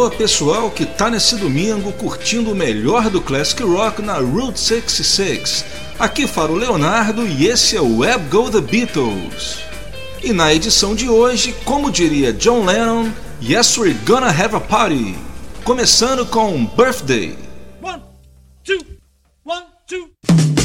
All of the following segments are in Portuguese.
garoa pessoal que tá nesse domingo curtindo o melhor do classic rock na Route 66. Aqui fala o Leonardo e esse é o Web Go The Beatles. E na edição de hoje, como diria John Lennon, Yes We're Gonna Have a Party. Começando com Birthday. One, two, one, two.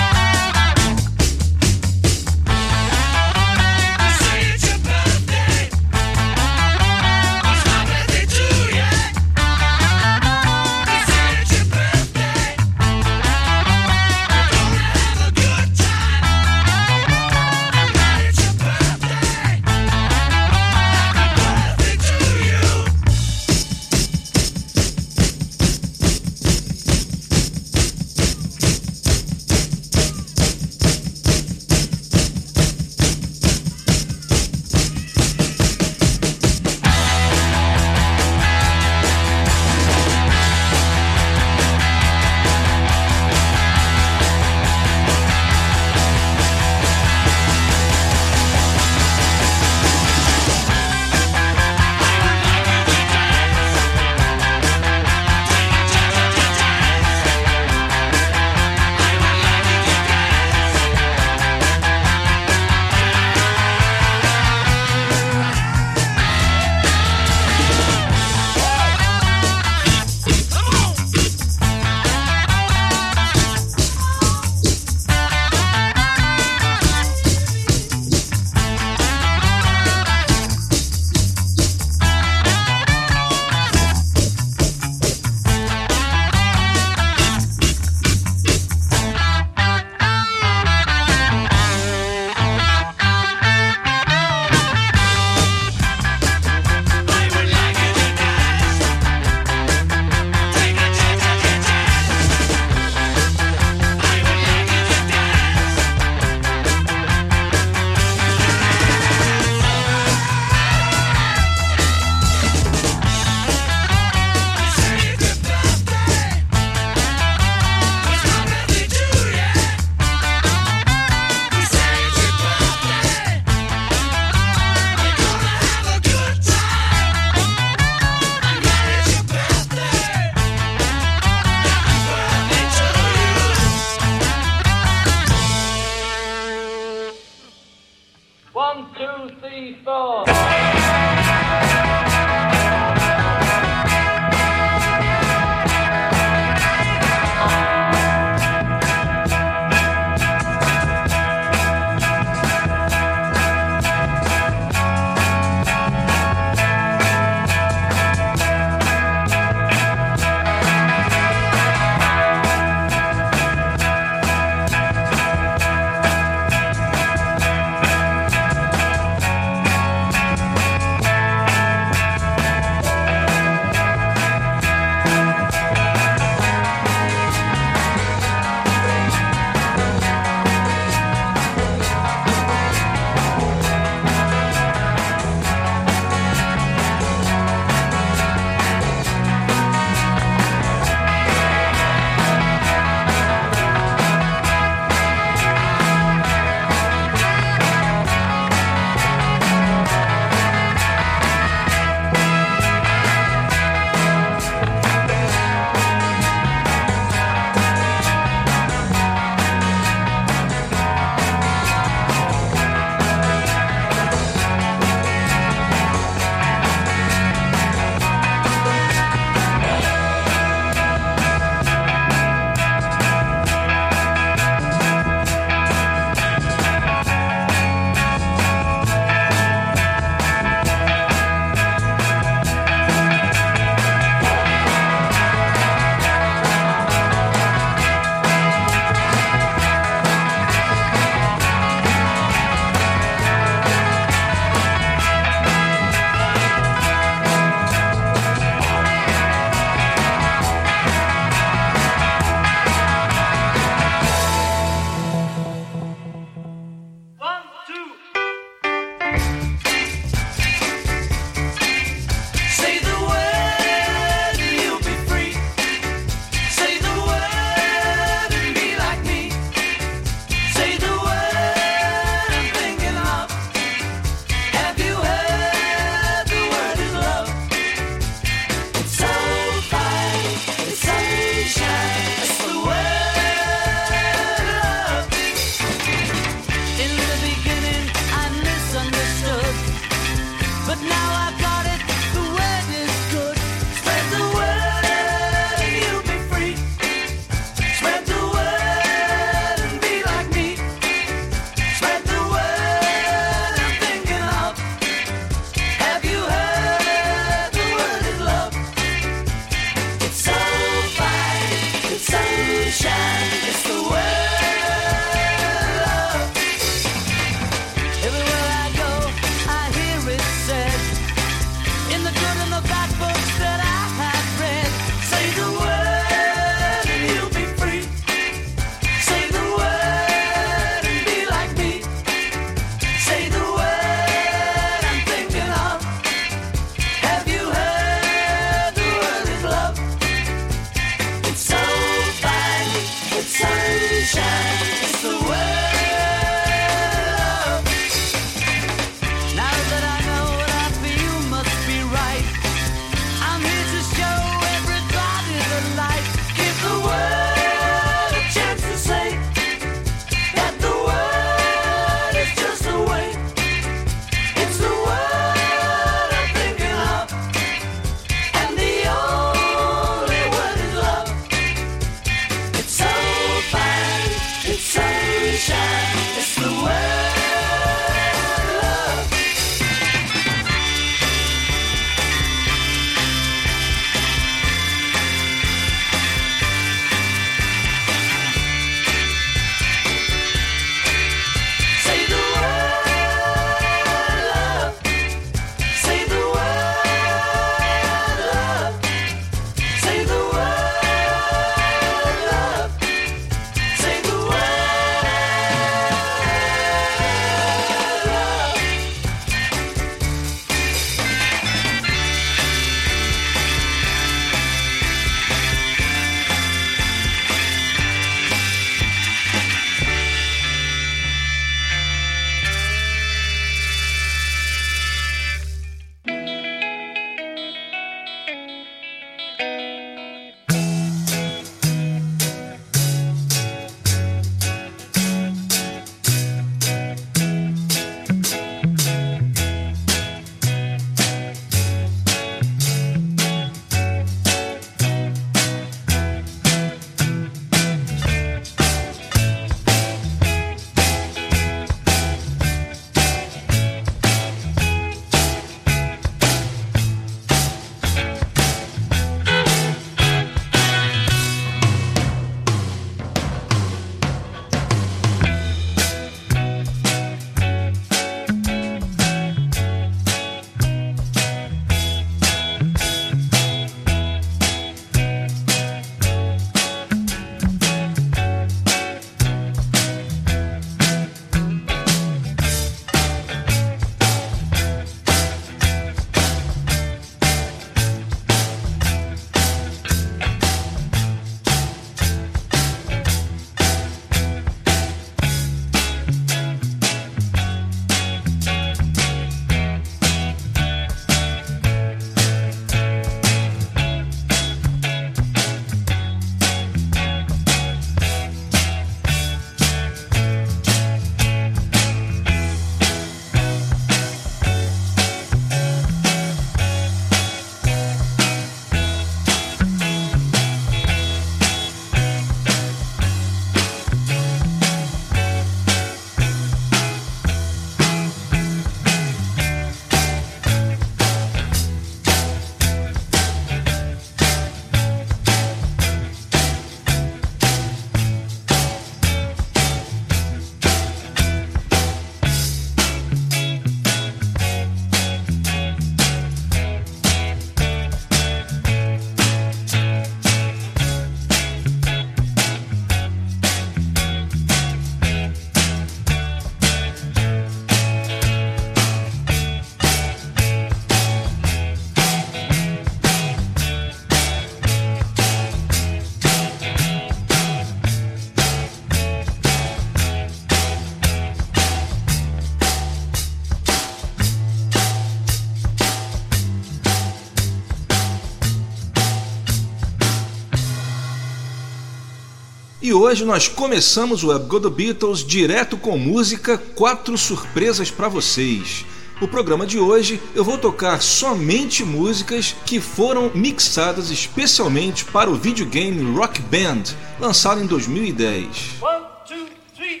E hoje nós começamos o Web Go The Beatles direto com música, quatro surpresas para vocês. O programa de hoje eu vou tocar somente músicas que foram mixadas especialmente para o videogame Rock Band, lançado em 2010. One, two, three,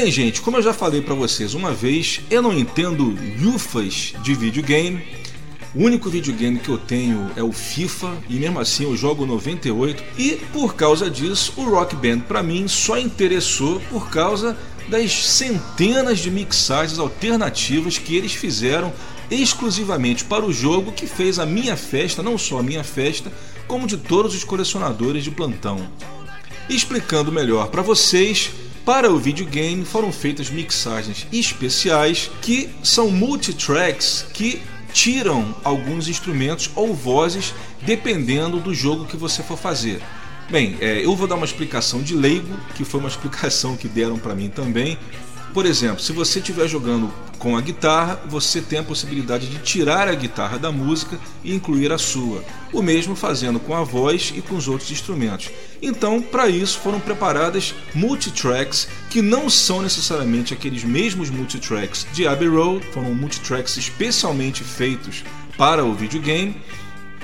Bem, gente, como eu já falei para vocês uma vez, eu não entendo lufas de videogame. O único videogame que eu tenho é o FIFA e mesmo assim eu jogo 98 e por causa disso o Rock Band para mim só interessou por causa das centenas de mixagens alternativas que eles fizeram exclusivamente para o jogo que fez a minha festa, não só a minha festa, como de todos os colecionadores de plantão. Explicando melhor para vocês, para o videogame foram feitas mixagens especiais que são multitracks que tiram alguns instrumentos ou vozes dependendo do jogo que você for fazer. Bem, é, eu vou dar uma explicação de leigo, que foi uma explicação que deram para mim também, por exemplo, se você estiver jogando com a guitarra, você tem a possibilidade de tirar a guitarra da música e incluir a sua. O mesmo fazendo com a voz e com os outros instrumentos. Então, para isso foram preparadas multitracks que não são necessariamente aqueles mesmos multitracks de Abbey Road, foram multitracks especialmente feitos para o videogame.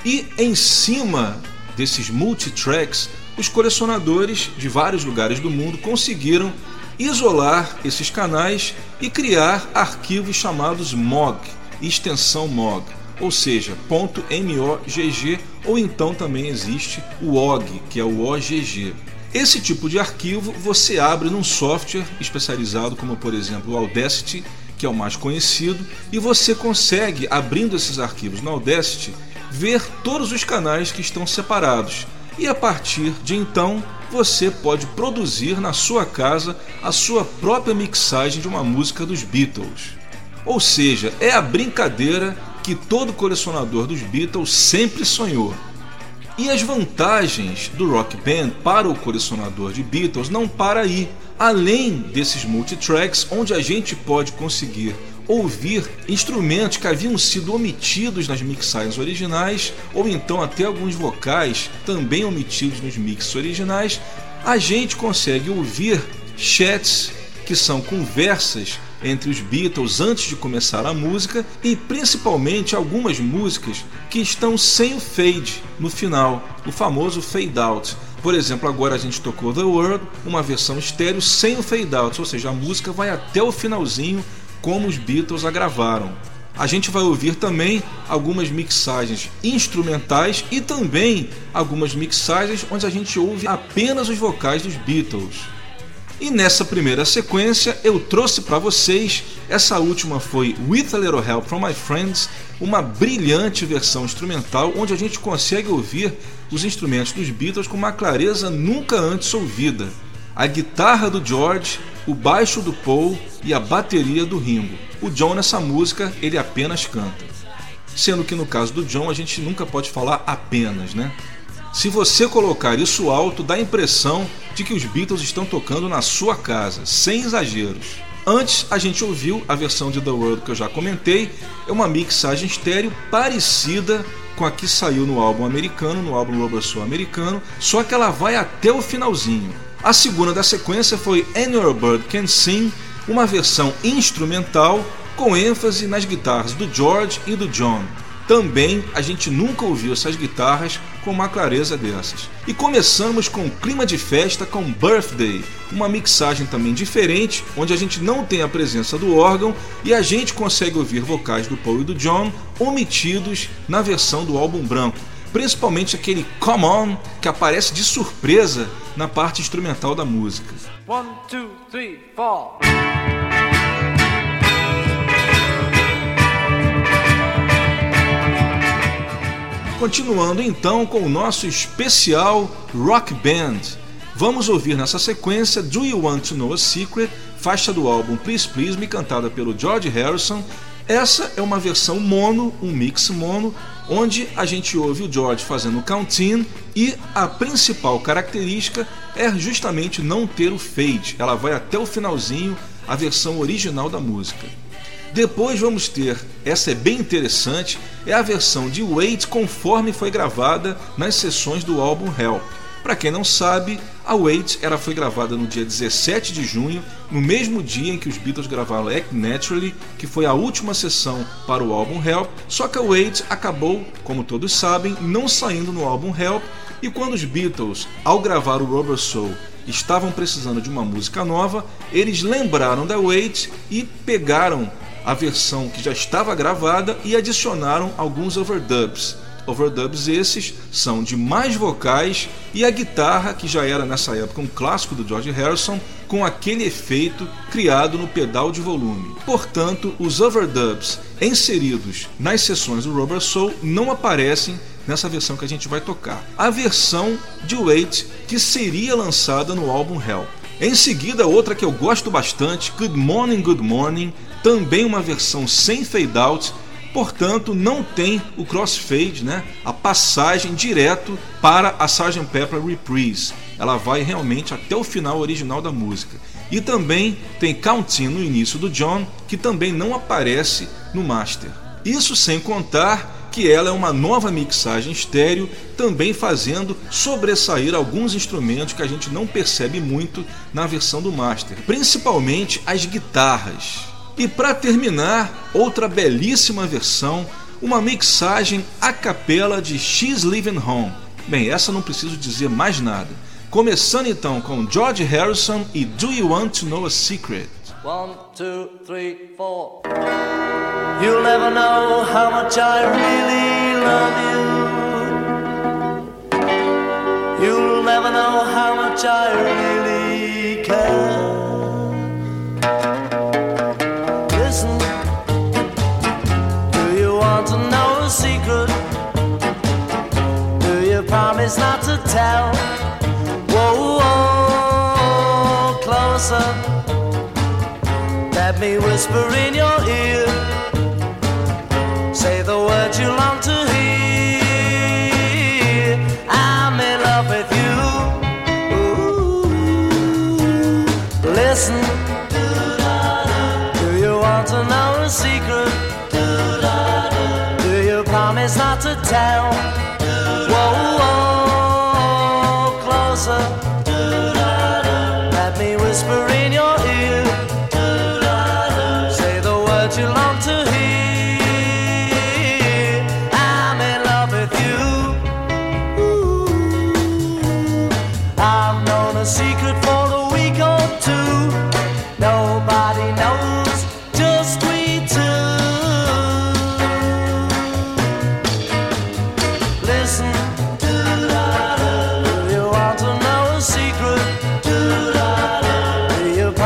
E em cima desses multitracks, os colecionadores de vários lugares do mundo conseguiram isolar esses canais e criar arquivos chamados MOG, extensão MOG, ou seja, .mogg ou então também existe o OG, que é o OGG. Esse tipo de arquivo você abre num software especializado como por exemplo o Audacity, que é o mais conhecido, e você consegue, abrindo esses arquivos no Audacity, ver todos os canais que estão separados. E a partir de então, você pode produzir na sua casa a sua própria mixagem de uma música dos Beatles. Ou seja, é a brincadeira que todo colecionador dos Beatles sempre sonhou. E as vantagens do Rock Band para o colecionador de Beatles não para aí. Além desses multitracks, onde a gente pode conseguir ouvir instrumentos que haviam sido omitidos nas mixagens originais, ou então até alguns vocais também omitidos nos mixes originais, a gente consegue ouvir chats que são conversas entre os Beatles antes de começar a música e principalmente algumas músicas que estão sem o fade no final, o famoso fade out. Por exemplo, agora a gente tocou The World, uma versão estéreo sem o fade out, ou seja, a música vai até o finalzinho como os Beatles a gravaram. A gente vai ouvir também algumas mixagens instrumentais e também algumas mixagens onde a gente ouve apenas os vocais dos Beatles. E nessa primeira sequência eu trouxe para vocês, essa última foi With a Little Help from My Friends, uma brilhante versão instrumental onde a gente consegue ouvir os instrumentos dos Beatles com uma clareza nunca antes ouvida. A guitarra do George, o baixo do Paul e a bateria do Ringo. O John nessa música ele apenas canta. Sendo que no caso do John a gente nunca pode falar apenas, né? Se você colocar isso alto, dá a impressão de que os Beatles estão tocando na sua casa, sem exageros. Antes a gente ouviu a versão de The World que eu já comentei, é uma mixagem estéreo parecida com a que saiu no álbum americano, no álbum Rubber Soul americano, só que ela vai até o finalzinho. A segunda da sequência foi Annual Bird Can Sing, uma versão instrumental com ênfase nas guitarras do George e do John. Também a gente nunca ouviu essas guitarras com uma clareza dessas. E começamos com clima de festa com Birthday, uma mixagem também diferente, onde a gente não tem a presença do órgão e a gente consegue ouvir vocais do Paul e do John omitidos na versão do álbum branco principalmente aquele Come On que aparece de surpresa na parte instrumental da música. One, two, three, four. Continuando então com o nosso especial Rock Band. Vamos ouvir nessa sequência Do You Want to Know a Secret, faixa do álbum Please Please Me, cantada pelo George Harrison. Essa é uma versão mono, um mix mono, onde a gente ouve o George fazendo count-in e a principal característica é justamente não ter o fade, ela vai até o finalzinho, a versão original da música. Depois vamos ter, essa é bem interessante, é a versão de Wait conforme foi gravada nas sessões do álbum Help. Para quem não sabe, a Wait ela foi gravada no dia 17 de junho, no mesmo dia em que os Beatles gravaram Act Naturally, que foi a última sessão para o álbum Help. Só que a Wait acabou, como todos sabem, não saindo no álbum Help. E quando os Beatles, ao gravar o Rubber Soul, estavam precisando de uma música nova, eles lembraram da Wait e pegaram a versão que já estava gravada e adicionaram alguns overdubs. Overdubs esses são de mais vocais e a guitarra, que já era nessa época um clássico do George Harrison, com aquele efeito criado no pedal de volume. Portanto, os overdubs inseridos nas sessões do Rubber Soul não aparecem nessa versão que a gente vai tocar. A versão de Wait que seria lançada no álbum Hell. Em seguida, outra que eu gosto bastante, Good Morning, Good Morning, também uma versão sem fade out, portanto não tem o crossfade, né? a passagem direto para a Sgt. Pepper Reprise. Ela vai realmente até o final original da música. E também tem Counting no início do John, que também não aparece no master. Isso sem contar que ela é uma nova mixagem estéreo, também fazendo sobressair alguns instrumentos que a gente não percebe muito na versão do master, principalmente as guitarras. E para terminar, outra belíssima versão, uma mixagem a capela de She's Living Home. Bem, essa não preciso dizer mais nada. Começando então com George Harrison e Do You Want to Know a Secret? One, two, three, four. You'll never know how much I really love you. You'll never know how much I really promise not to tell. Whoa, whoa, closer. Let me whisper in your ear. Say the words you long to hear.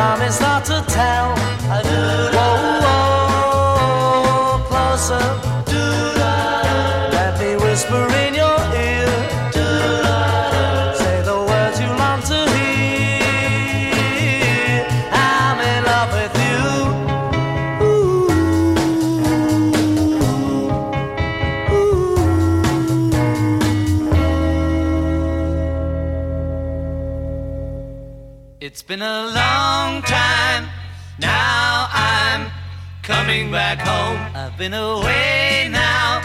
promise not to tell. I whoa, closer. Let me whisper in your ear. Say the words you long to hear. I'm in love with you. Ooh, ooh. It's been a back home. I've been away now.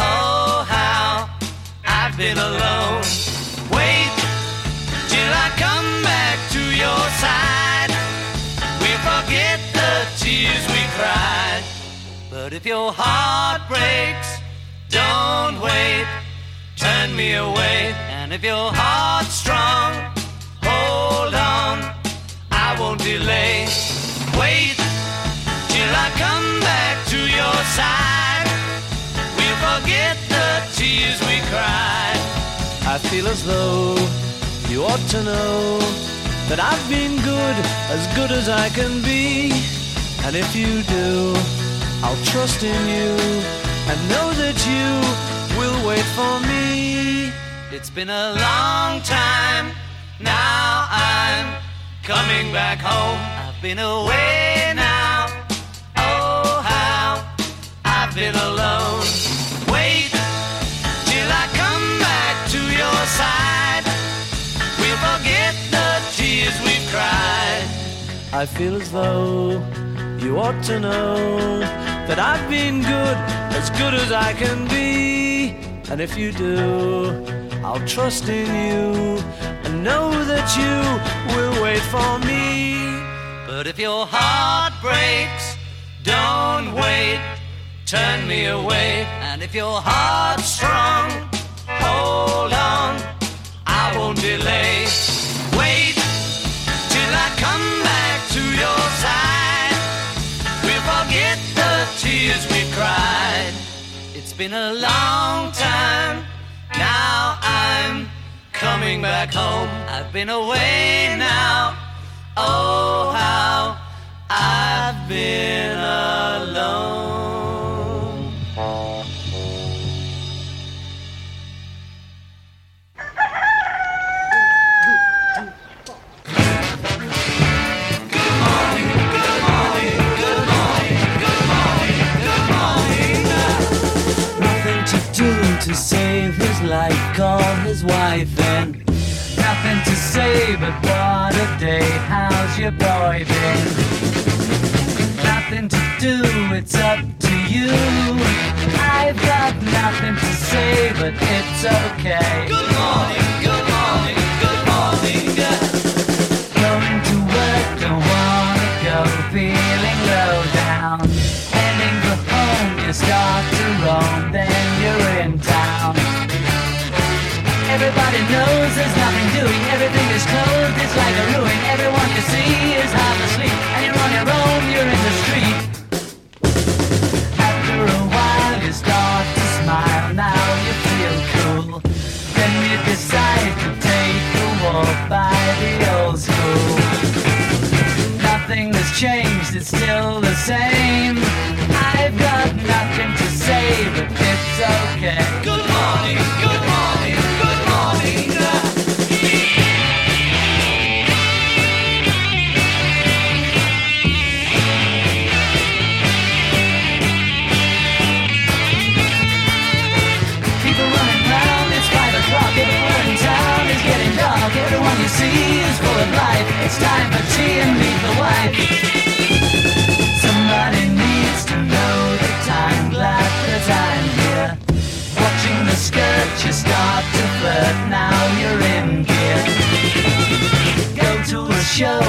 Oh, how I've been alone. Wait till I come back to your side. We forget the tears we cried. But if your heart breaks, don't wait. Turn me away. And if your heart's strong, hold on, I won't delay. Side. We'll forget the tears we cried. I feel as though you ought to know that I've been good, as good as I can be. And if you do, I'll trust in you and know that you will wait for me. It's been a long time now I'm coming back home. I've been away I've been alone. Wait till I come back to your side. We'll forget the tears we've cried. I feel as though You ought to know that I've been good, as good as I can be. And if you do, I'll trust in you and know that you will wait for me. But if your heart breaks, don't wait, turn me away. And if your heart's strong, hold on, I won't delay. Wait till I come back to your side. We'll forget the tears we cried. It's been a long time, now I'm coming back home. I've been away now. Oh, how I've been alone. Wife and nothing to say but what a day, how's your boy been? Nothing to do, it's up to you. I've got nothing to say, but it's okay. Good morning, see It's time for tea and meet the wife. Somebody needs to know the time. Glad that I'm here. Watching the skirt, you start to flirt. Now you're in gear. Go to a show,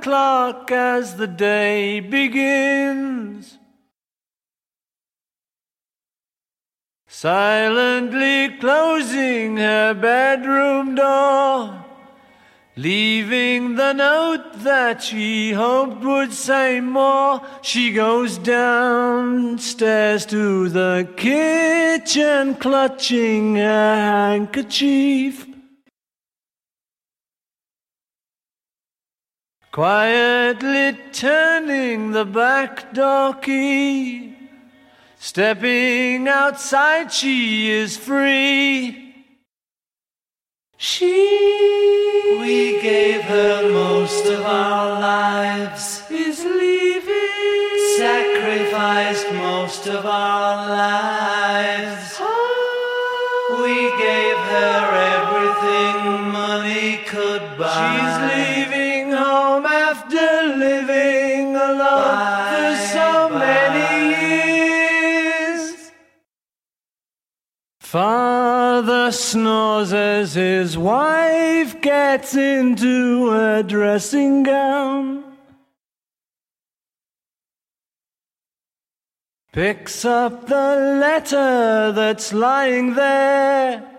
o'clock as the day begins. Silently closing her bedroom door, leaving the note that she hoped would say more. She goes downstairs to the kitchen, clutching her handkerchief. Quietly turning the back door key. Stepping outside, she is free. She we gave her most of our lives is leaving. Sacrificed most of our lives. Father snores as his wife gets into her dressing gown. Picks up the letter that's lying there.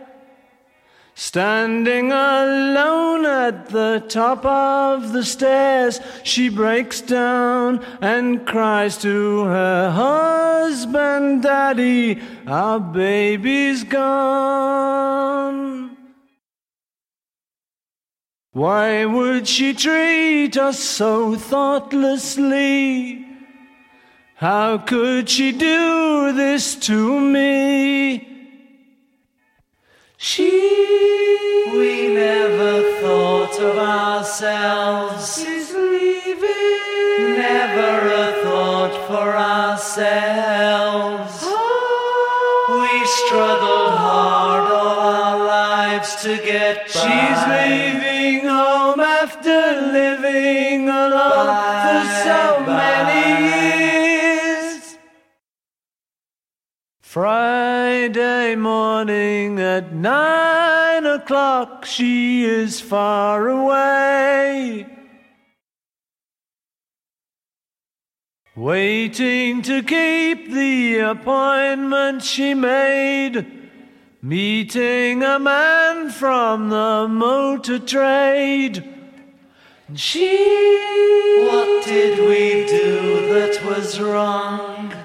Standing alone at the top of the stairs, she breaks down and cries to her husband, Daddy, our baby's gone. Why would she treat us so thoughtlessly? How could she do this to me? She. We never thought of ourselves. is leaving. Never a thought for ourselves. Ah. We struggled hard all our lives to get by. She's leaving home after living alone for so Bye, many years. Friday morning at nine o'clock, she is far away. Waiting to keep the appointment she made. Meeting a man from the motor trade. And she What did we do that was wrong?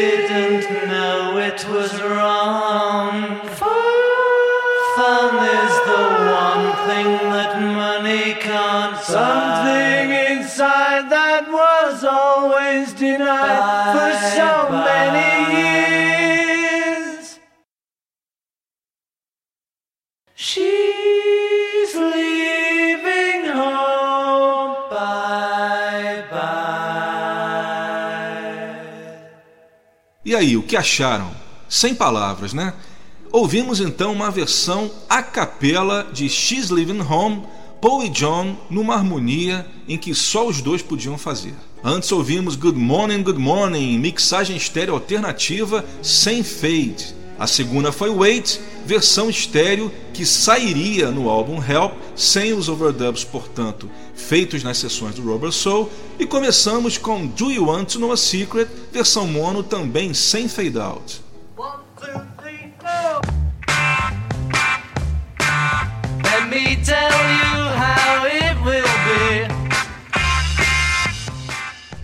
Didn't know it was wrong. Fun is the one thing that money can't buy. something inside that was always denied aí, o que acharam? Sem palavras, né? Ouvimos então uma versão a capela de She's Living Home, Paul e John, numa harmonia em que só os dois podiam fazer. Antes ouvimos Good Morning, Good Morning, mixagem estéreo alternativa sem fade. A segunda foi Wait, versão estéreo que sairia no álbum Help, sem os overdubs, portanto, feitos nas sessões do Rubber Soul. E começamos com Do You Want to Know a Secret, versão mono também sem fade out. One, two, three, four. Let me tell you how it will be.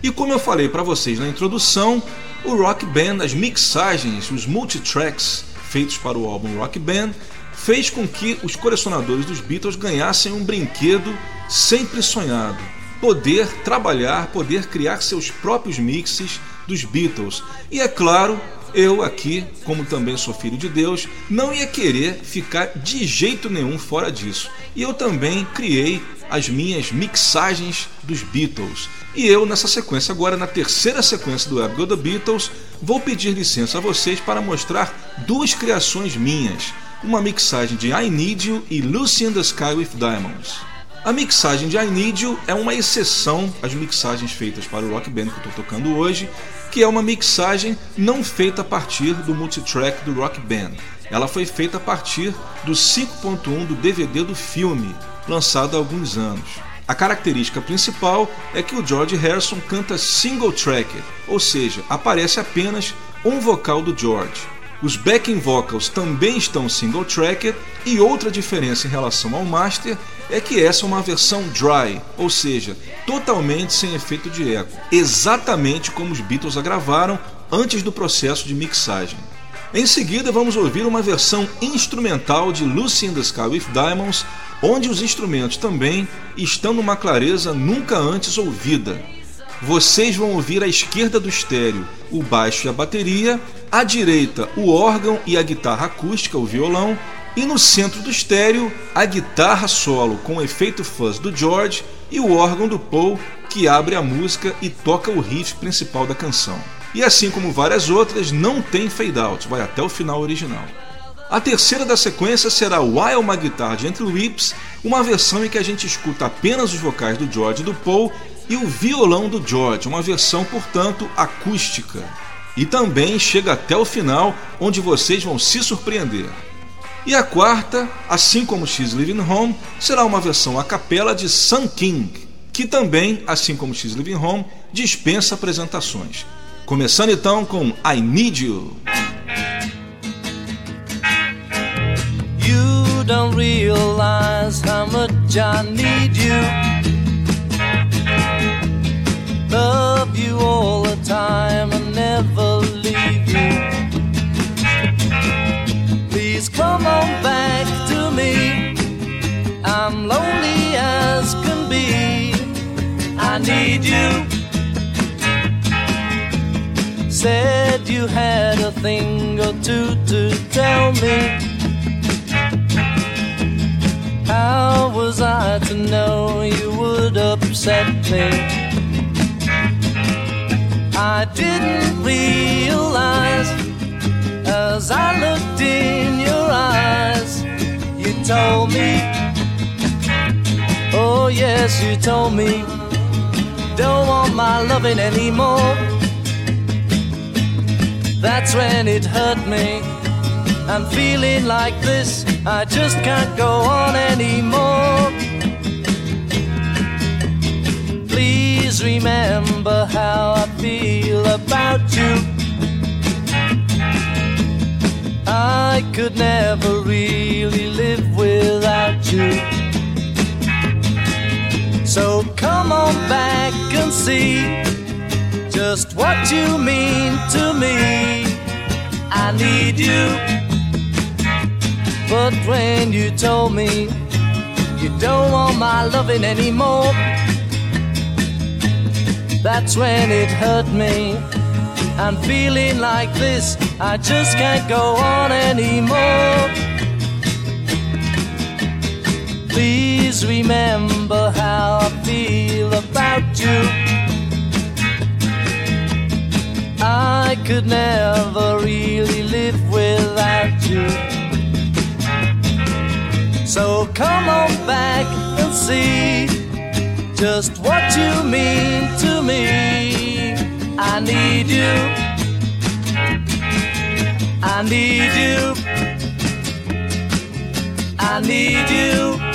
E como eu falei para vocês na introdução, o Rock Band, as mixagens, os multitracks feitos para o álbum Rock Band, fez com que os colecionadores dos Beatles ganhassem um brinquedo sempre sonhado: poder trabalhar, poder criar seus próprios mixes dos Beatles. E é claro, eu aqui, como também sou filho de Deus, não ia querer ficar de jeito nenhum fora disso. E eu também criei as minhas mixagens dos Beatles. E eu, nessa sequência, agora na terceira sequência do Web The Beatles, vou pedir licença a vocês para mostrar duas criações minhas. Uma mixagem de I Need You e Lucy in the Sky with Diamonds. A mixagem de I Need You é uma exceção às mixagens feitas para o Rock Band que eu estou tocando hoje, que é uma mixagem não feita a partir do multitrack do Rock Band. Ela foi feita a partir do 5.1 do DVD do filme, lançado há alguns anos. A característica principal é que o George Harrison canta single tracked, ou seja, aparece apenas um vocal do George. Os backing vocals também estão single tracked e outra diferença em relação ao master é que essa é uma versão dry, ou seja, totalmente sem efeito de eco, exatamente como os Beatles a gravaram antes do processo de mixagem. Em seguida, vamos ouvir uma versão instrumental de Lucy in the Sky with Diamonds, onde os instrumentos também estão numa clareza nunca antes ouvida. Vocês vão ouvir à esquerda do estéreo o baixo e a bateria, à direita o órgão e a guitarra acústica, o violão, e no centro do estéreo a guitarra solo com o efeito fuzz do George e o órgão do Paul que abre a música e toca o riff principal da canção. E assim como várias outras, não tem fade out, vai até o final original. A terceira da sequência será While My Guitar Gently Weeps, uma versão em que a gente escuta apenas os vocais do George e do Paul e o violão do George, uma versão, portanto, acústica. E também chega até o final, onde vocês vão se surpreender. E a quarta, assim como She's Living Home, será uma versão a capela de Sun King, que também, assim como She's Living Home, dispensa apresentações. Começando então com I Need You. You don't realize how much I need you. Love you all the time and never leave you. Please come on back to me. I'm lonely as can be. I need you. Said you had a thing or two to tell me. How was I to know you would upset me? I didn't realize as I looked in your eyes, you told me, oh yes, you told me, don't want my loving anymore. That's when it hurt me. I'm feeling like this, I just can't go on anymore. Please remember how I feel about you. I could never really live without you. So come on back and see just what you mean to me. I need you. But when you told me you don't want my loving anymore, that's when it hurt me. I'm feeling like this, I just can't go on anymore. Please remember how I feel about you. Could never really live without you. So come on back and see just what you mean to me. I need you. I need you. I need you.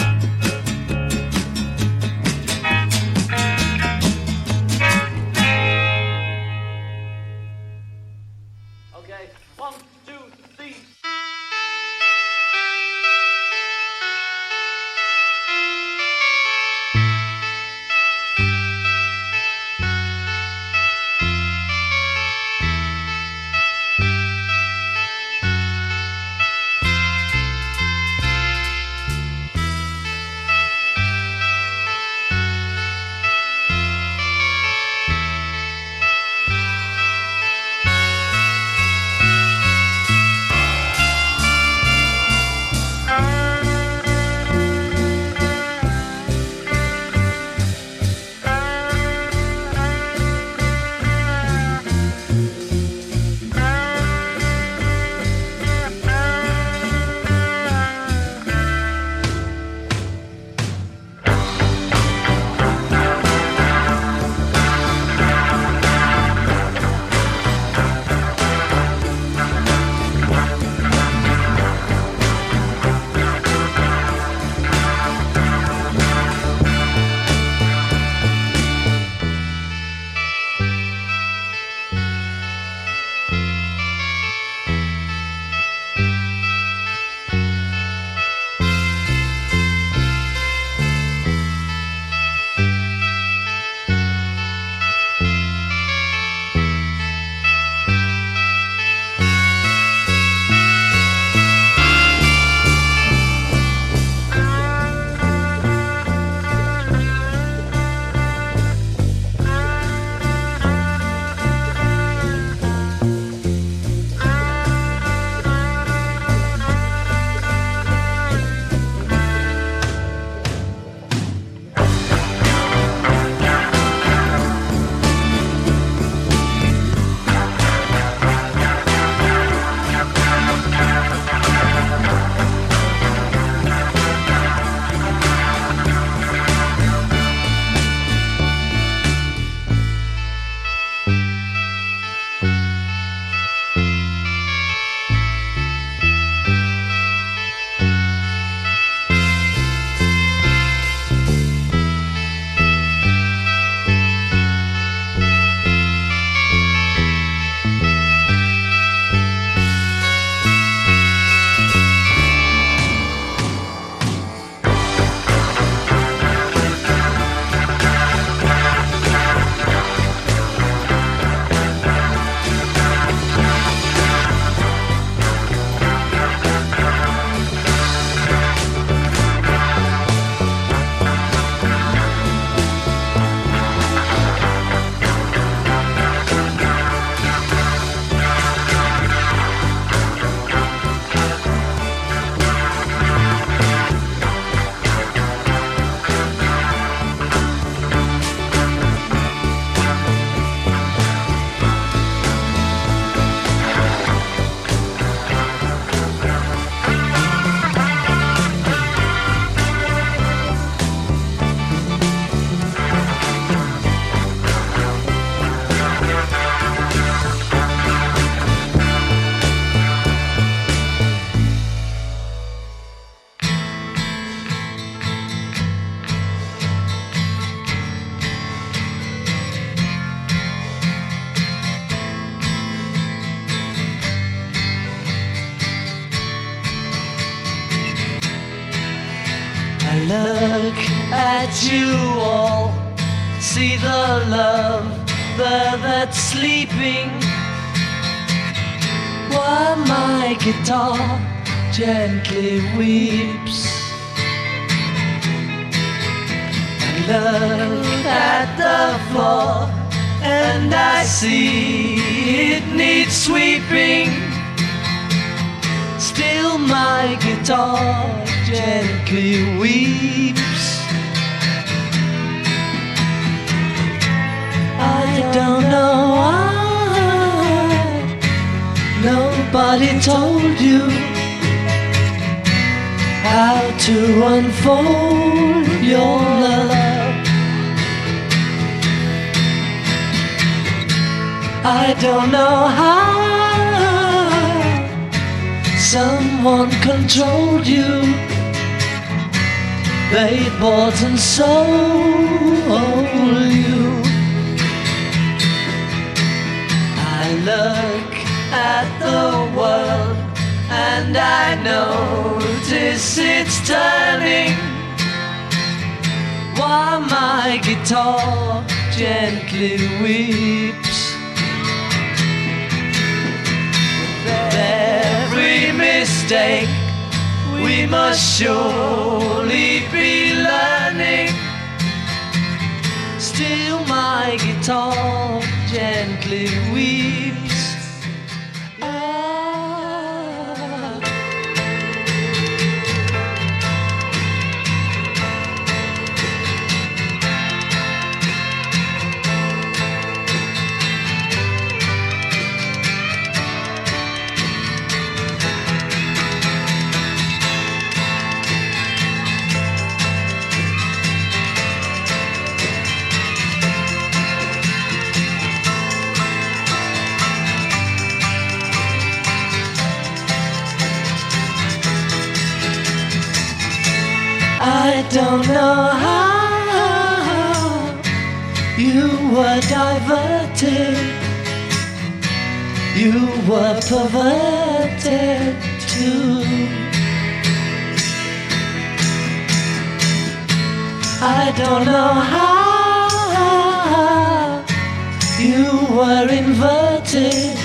While my guitar gently weeps. And look at the floor, and I see it needs sweeping. Still, my guitar gently weeps. I don't know why nobody told you how to unfold your love. I don't know how someone controlled you. They bought and sold you. I look at the world and I notice it's turning while my guitar gently weeps. With every mistake, we must surely be learning. Still, my guitar gently weeps. Don't know how you were diverted, you were perverted too. I don't know how you were inverted.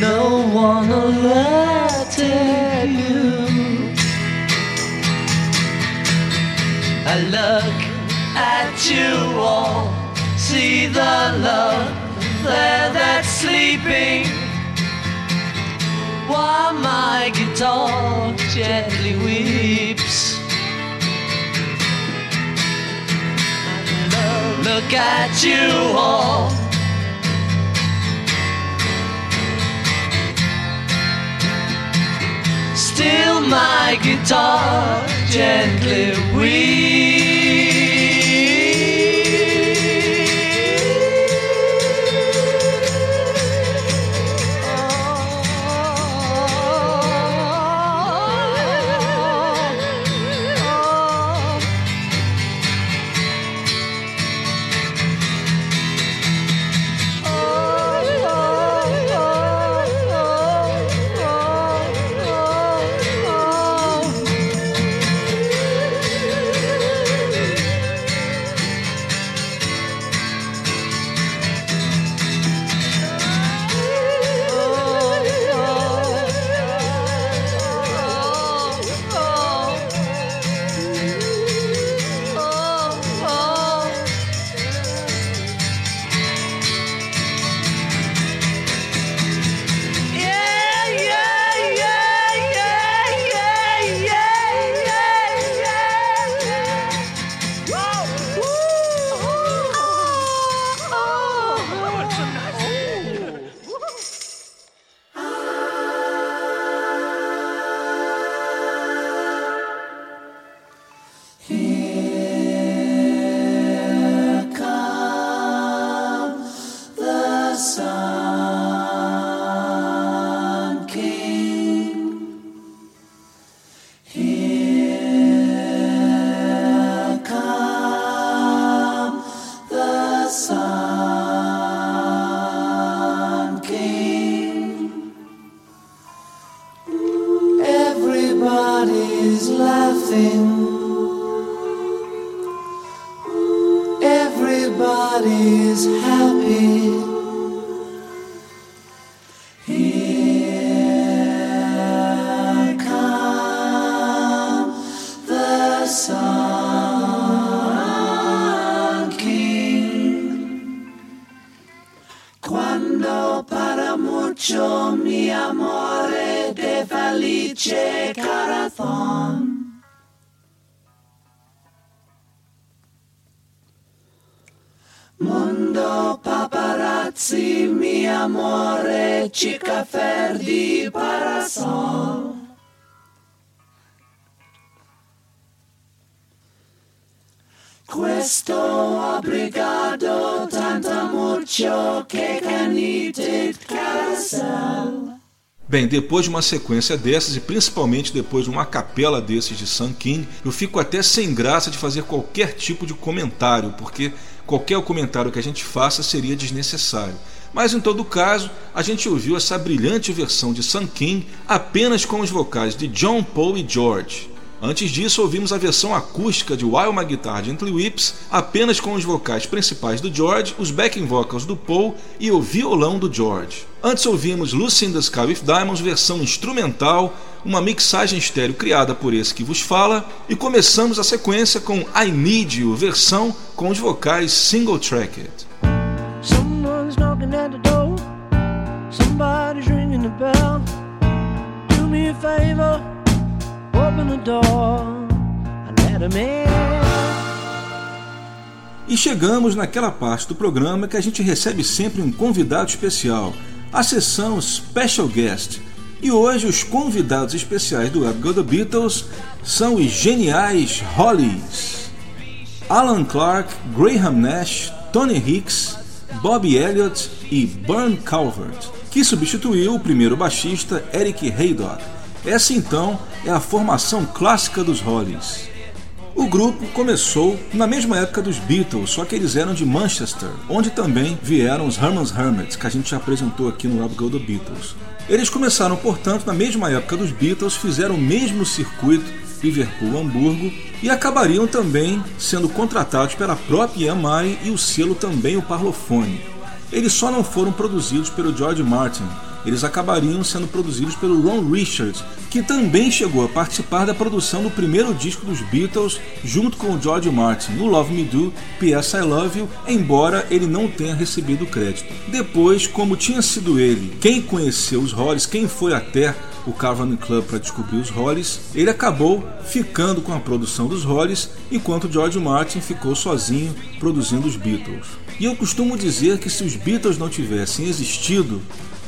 No one alerted you. I look at you all, see the love there that's sleeping. While my guitar gently weeps. Look at you all. Still my guitar gently weep. Bem, depois de uma sequência dessas, e principalmente depois de uma capela desses de Sun King, eu fico até sem graça de fazer qualquer tipo de comentário, porque qualquer comentário que a gente faça seria desnecessário. Mas em todo caso, a gente ouviu essa brilhante versão de Sun King apenas com os vocais de John, Paul e George. Antes disso, ouvimos a versão acústica de While My Guitar Gently Whips, apenas com os vocais principais do George, os backing vocals do Paul e o violão do George. Antes ouvimos Lucy in the Sky with Diamonds, versão instrumental, uma mixagem estéreo criada por esse que vos fala, e começamos a sequência com I Need You, versão com os vocais single tracked. Somebody's ringing the bell. Do me a favor, E chegamos naquela parte do programa que a gente recebe sempre um convidado especial, a sessão Special Guest. E hoje os convidados especiais do Web Go The Beatles são os geniais Hollies. Alan Clark, Graham Nash, Tony Hicks, Bobby Elliott e Burn Calvert, que substituiu o primeiro baixista Eric Haydock. Essa então é a formação clássica dos Hollies. O grupo começou na mesma época dos Beatles, só que eles eram de Manchester, onde também vieram os Herman's Hermits, que a gente já apresentou aqui no Rob Go The Beatles. Eles começaram, portanto, na mesma época dos Beatles, fizeram o mesmo circuito Liverpool-Hamburgo e acabariam também sendo contratados pela própria EMI e o selo também o Parlophone. Eles só não foram produzidos pelo George Martin, eles acabariam sendo produzidos pelo Ron Richards, que também chegou a participar da produção do primeiro disco dos Beatles junto com o George Martin, o Love Me Do, P.S. I Love You, embora ele não tenha recebido crédito. Depois, como tinha sido ele quem conheceu os Hollies, quem foi até o Cavern Club para descobrir os Hollies, ele acabou ficando com a produção dos Hollies, enquanto George Martin ficou sozinho produzindo os Beatles. E eu costumo dizer que se os Beatles não tivessem existido,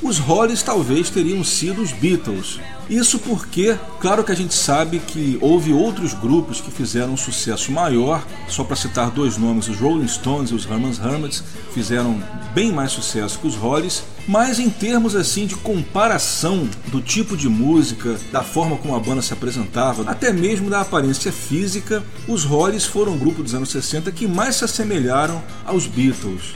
os Hollies talvez teriam sido os Beatles. Isso porque, claro que a gente sabe que houve outros grupos que fizeram um sucesso maior, só para citar dois nomes, os Rolling Stones e os Herman's Hermits fizeram bem mais sucesso que os Hollies, mas em termos assim de comparação do tipo de música, da forma como a banda se apresentava, até mesmo da aparência física, os Hollies foram o grupo dos anos 60 que mais se assemelharam aos Beatles.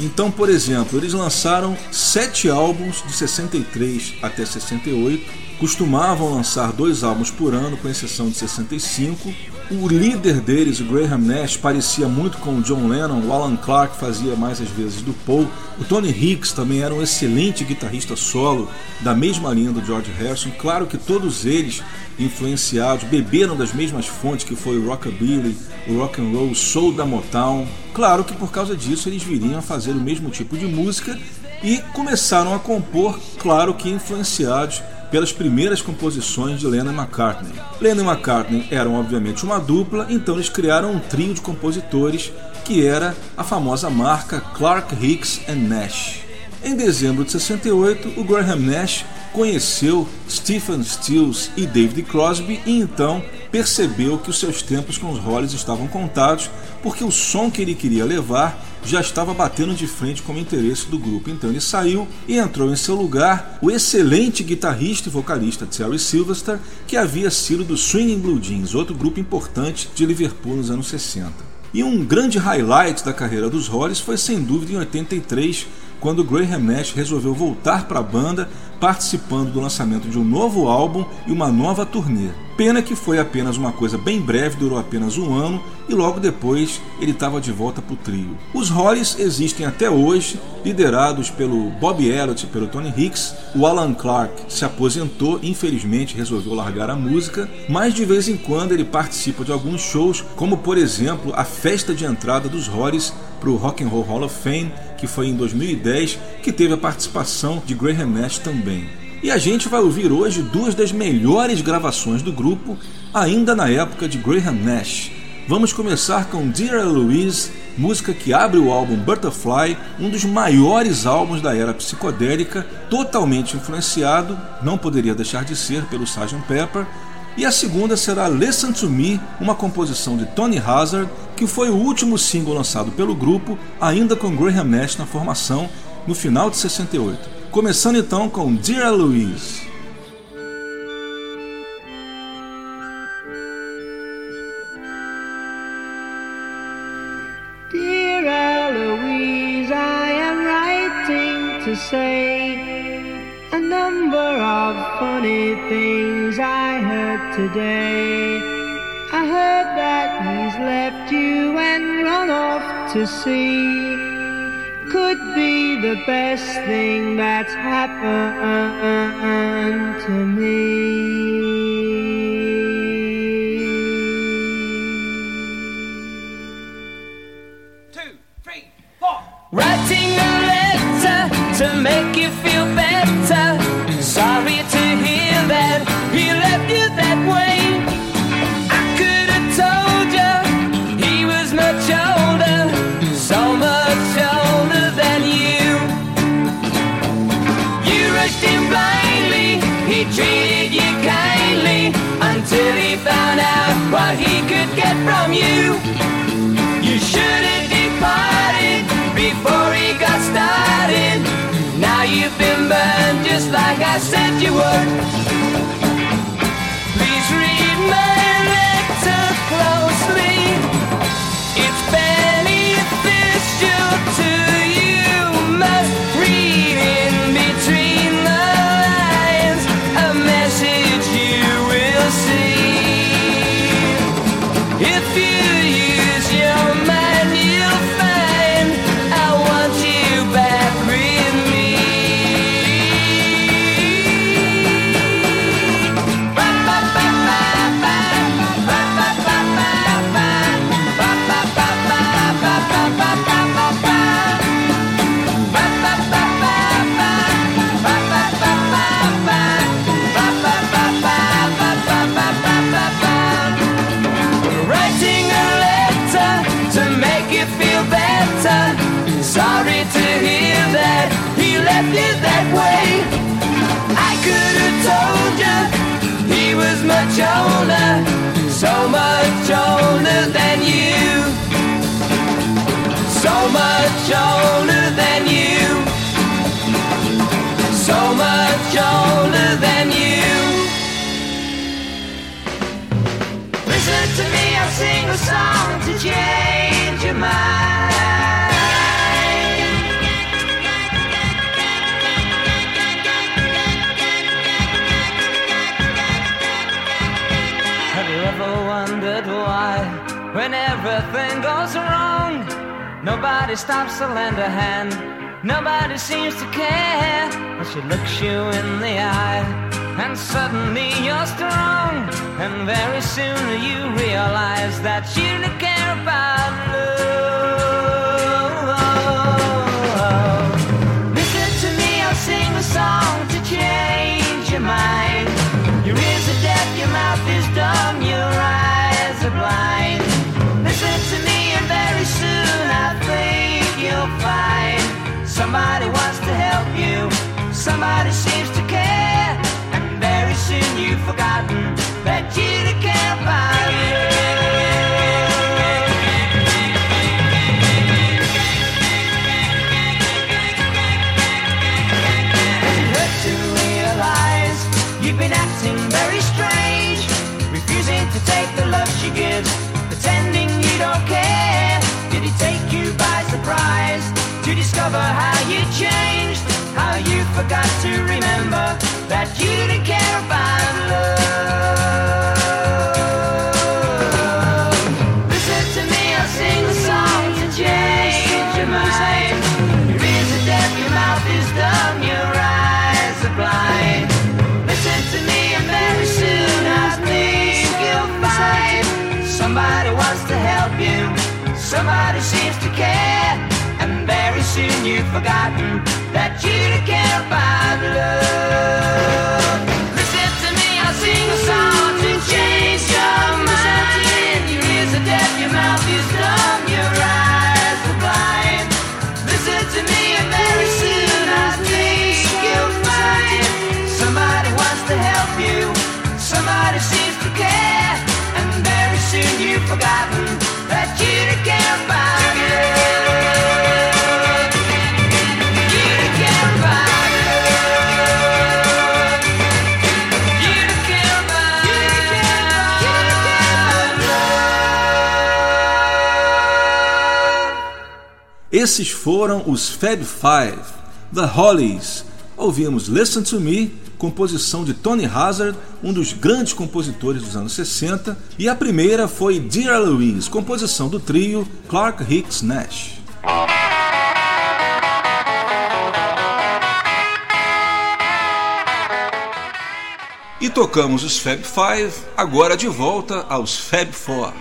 Então, por exemplo, eles lançaram sete álbuns de 63 até 68, costumavam lançar dois álbuns por ano, com exceção de 65. O líder deles, o Graham Nash, parecia muito com o John Lennon, o Alan Clark fazia mais as vezes do Paul, o Tony Hicks também era um excelente guitarrista solo, da mesma linha do George Harrison. Claro que todos eles influenciados, beberam das mesmas fontes que foi o rockabilly, o rock and roll, o soul da Motown. Claro que por causa disso eles viriam a fazer o mesmo tipo de música e começaram a compor, claro que influenciados pelas primeiras composições de Lennon McCartney. Lennon e McCartney eram obviamente uma dupla, então eles criaram um trio de compositores que era a famosa marca Clark Hicks and Nash. Em dezembro de 68, o Graham Nash conheceu Stephen Stills e David Crosby e então percebeu que os seus tempos com os Hollies estavam contados, porque o som que ele queria levar já estava batendo de frente com o interesse do grupo. Então ele saiu e entrou em seu lugar o excelente guitarrista e vocalista Terry Sylvester, que havia sido do Swinging Blue Jeans, outro grupo importante de Liverpool nos anos 60. E um grande highlight da carreira dos Hollies foi sem dúvida em 83, quando Graham Nash resolveu voltar para a banda, participando do lançamento de um novo álbum e uma nova turnê. Pena que foi apenas uma coisa bem breve, durou apenas um ano e logo depois ele estava de volta para o trio. Os Hollies existem até hoje, liderados pelo Bob Elliott e pelo Tony Hicks. O Alan Clark se aposentou, infelizmente resolveu largar a música, mas de vez em quando ele participa de alguns shows, como por exemplo a festa de entrada dos Hollies para o Rock and Roll Hall of Fame, que foi em 2010, que teve a participação de Graham Nash também. E a gente vai ouvir hoje duas das melhores gravações do grupo, ainda na época de Graham Nash. Vamos começar com Dear Louise, música que abre o álbum Butterfly, um dos maiores álbuns da era psicodélica, totalmente influenciado, não poderia deixar de ser, pelo Sgt. Pepper, e a segunda será Listen to Me, uma composição de Tony Hazard, que foi o último single lançado pelo grupo, ainda com Graham Nash na formação, no final de 68. Começando então com Dear Louise. Dear Eloise, I am writing to say a number of funny things I heard today. I heard that he's left you and run off to sea could be the best thing that's happened to me. Two, three, four. Writing a letter to make you feel better. Sorry to hear that he left you that way. You. Should have departed before he got started. Now you've been burned just like I said you would. Much older than you. Listen to me, I'll sing a song to change your mind. Have you ever wondered why, when everything goes wrong, nobody stops to lend a hand? Nobody seems to care, but she looks you in the eye, and suddenly you're strong, and very soon you realize that you don't care about love. You, somebody seems to forgot to remember that you didn't care about love? Listen to me, I'll sing a song to change your mind. Your ears are deaf, your mouth is dumb, your eyes are blind. Listen to me, and very soon I think you'll find somebody wants to help you. Somebody seems to care, and very soon you've forgotten that you care about love. Esses foram os Fab Five, The Hollies. Ouvimos Listen to Me, composição de Tony Hazard, um dos grandes compositores dos anos 60, e a primeira foi Dear Louise, composição do trio Clark Hicks Nash. E tocamos os Fab Five, agora de volta aos Fab Four.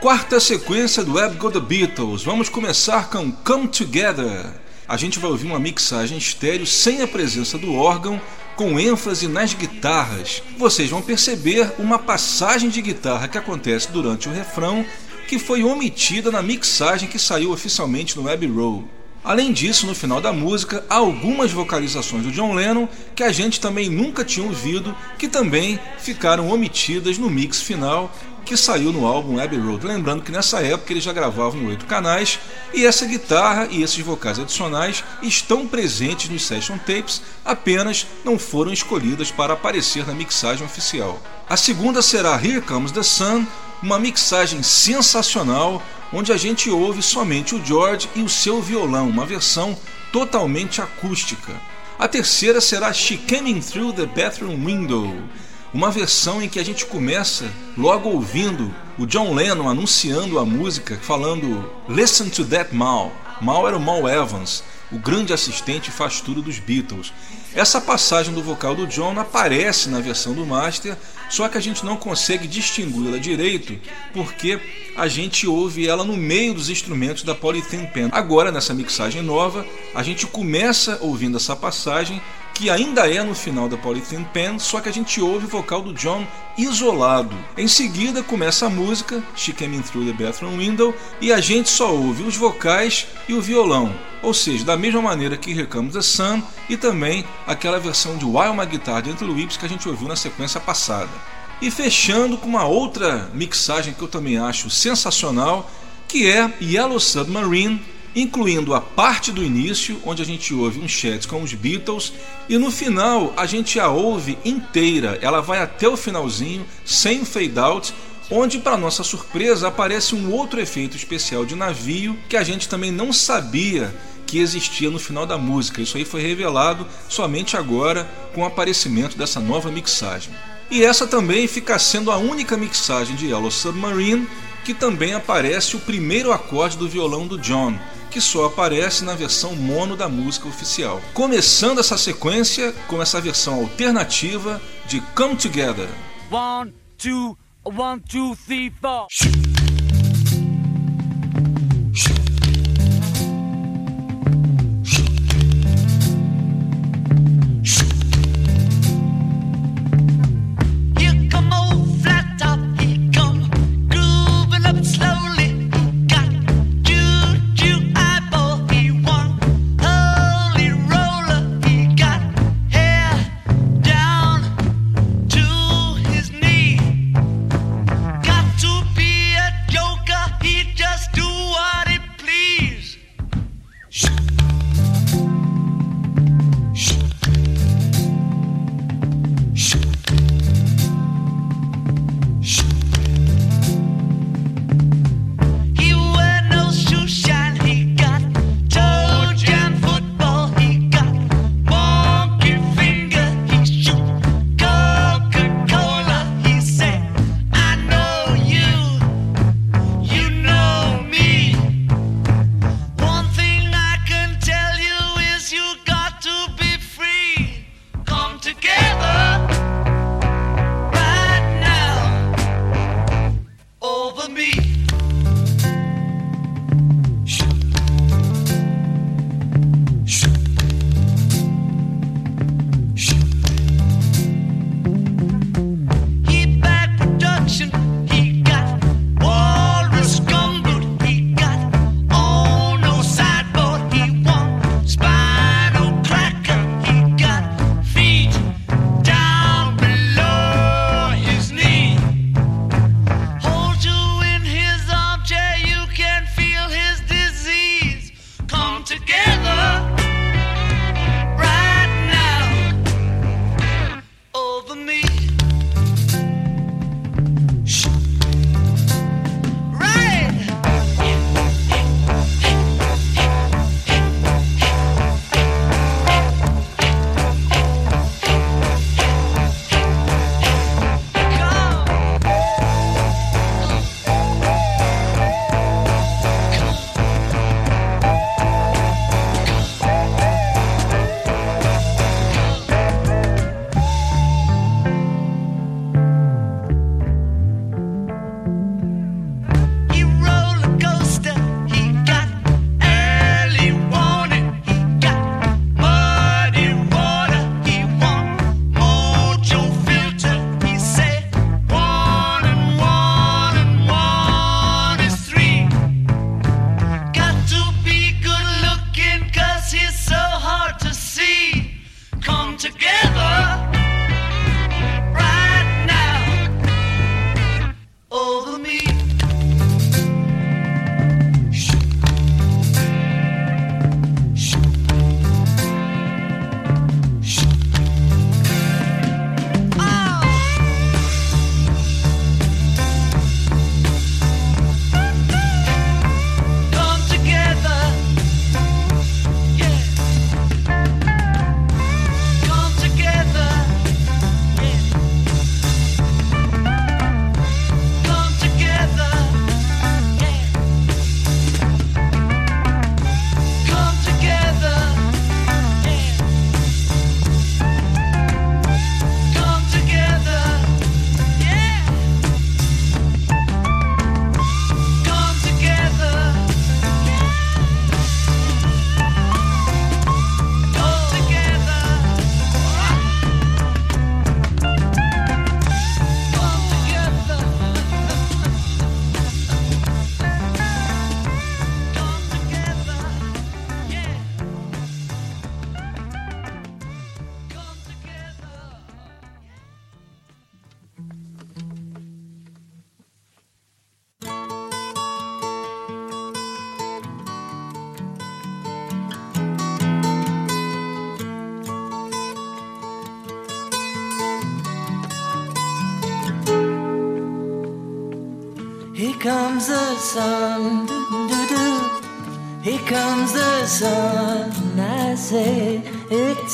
Quarta sequência do Web Go The Beatles. Vamos começar com Come Together. A gente vai ouvir uma mixagem estéreo sem a presença do órgão, com ênfase nas guitarras. Vocês vão perceber uma passagem de guitarra que acontece durante o refrão, que foi omitida na mixagem que saiu oficialmente no Web Row. Além disso, no final da música, há algumas vocalizações do John Lennon que a gente também nunca tinha ouvido, que também ficaram omitidas no mix final que saiu no álbum Abbey Road. Lembrando que nessa época ele já gravava em oito canais e essa guitarra e esses vocais adicionais estão presentes nos session tapes, apenas não foram escolhidas para aparecer na mixagem oficial. A segunda será Here Comes the Sun, uma mixagem sensacional onde a gente ouve somente o George e o seu violão, uma versão totalmente acústica. A terceira será She Coming Through the Bathroom Window, uma versão em que a gente começa logo ouvindo o John Lennon anunciando a música, falando Listen to that Mal. Mal era o Mal Evans, o grande assistente faz tudo dos Beatles. Essa passagem do vocal do John aparece na versão do master, só que a gente não consegue distingui-la direito porque a gente ouve ela no meio dos instrumentos da Polythene Pen. Agora, nessa mixagem nova, a gente começa ouvindo essa passagem que ainda é no final da Polythene Pen, só que a gente ouve o vocal do John isolado. Em seguida começa a música She Came In Through the Bathroom Window e a gente só ouve os vocais e o violão, ou seja, da mesma maneira que Here Comes the Sun e também aquela versão de While My Guitar Dentro do Whips que a gente ouviu na sequência passada. E fechando com uma outra mixagem que eu também acho sensacional, que é Yellow Submarine incluindo a parte do início, onde a gente ouve um chat com os Beatles, e no final a gente a ouve inteira, ela vai até o finalzinho, sem fade out, onde, para nossa surpresa, aparece um outro efeito especial de navio que a gente também não sabia que existia no final da música. Isso aí foi revelado somente agora com o aparecimento dessa nova mixagem. E essa também fica sendo a única mixagem de Yellow Submarine que também aparece o primeiro acorde do violão do John, que só aparece na versão mono da música oficial. Começando essa sequência com essa versão alternativa de Come Together. One, two, one, two, three, four.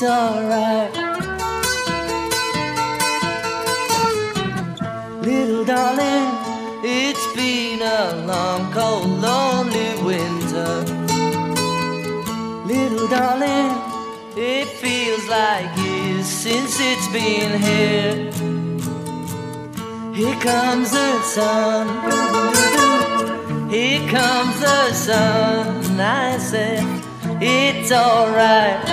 it's alright. Little darling, it's been a long, cold, lonely winter. Little darling, it feels like years since it's been here. Here comes the sun. Here comes the sun. I said, it's alright.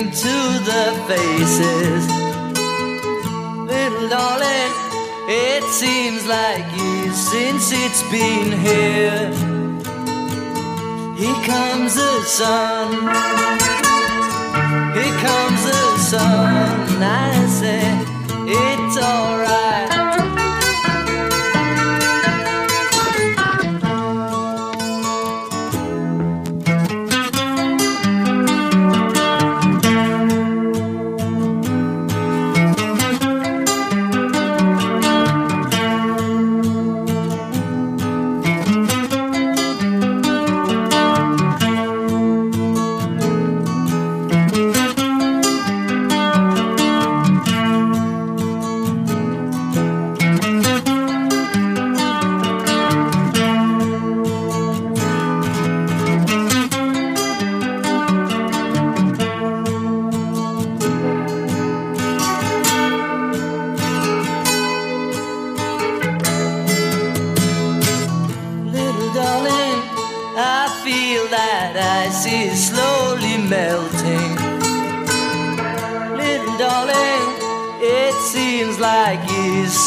into the faces. Little darling, it seems like years since it's been here. Here comes the sun. Here comes the sun. I say it's alright.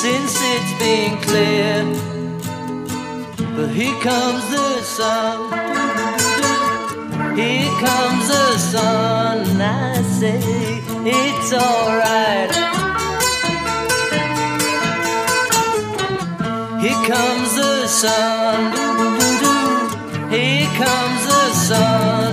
since it's been clear. But here comes the sun. Here comes the sun. I say it's alright. Here comes the sun. Here comes the sun.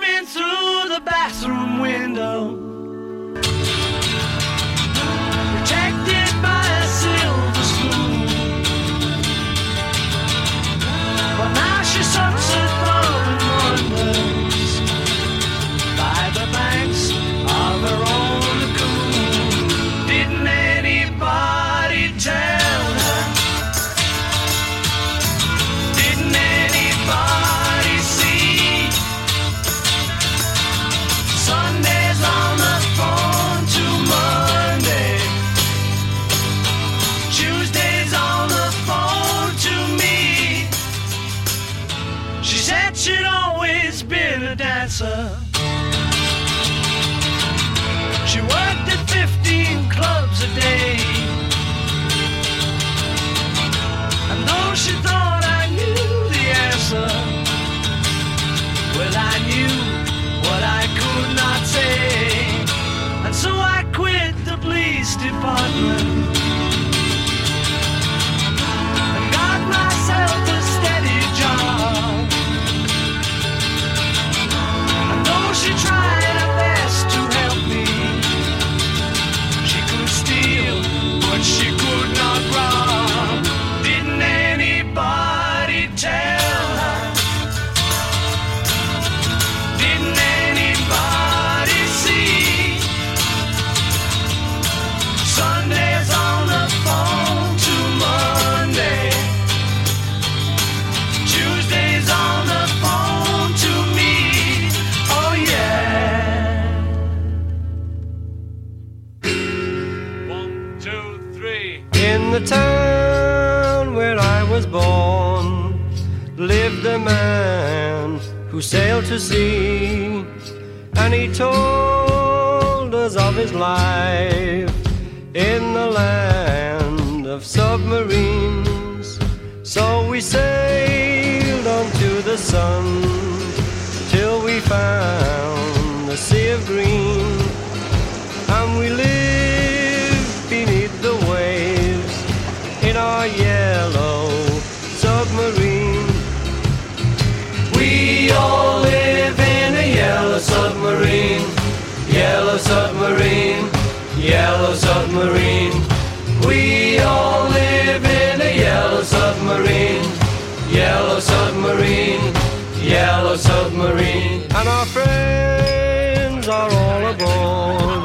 screaming through the bathroom window. told us of his life in the land of submarines. So we sailed to the sun till we found the sea of green. And we lived beneath the waves in our yellow submarine. We all submarine, yellow submarine, yellow submarine. We all live in a yellow submarine, yellow submarine, yellow submarine. And our friends are all aboard.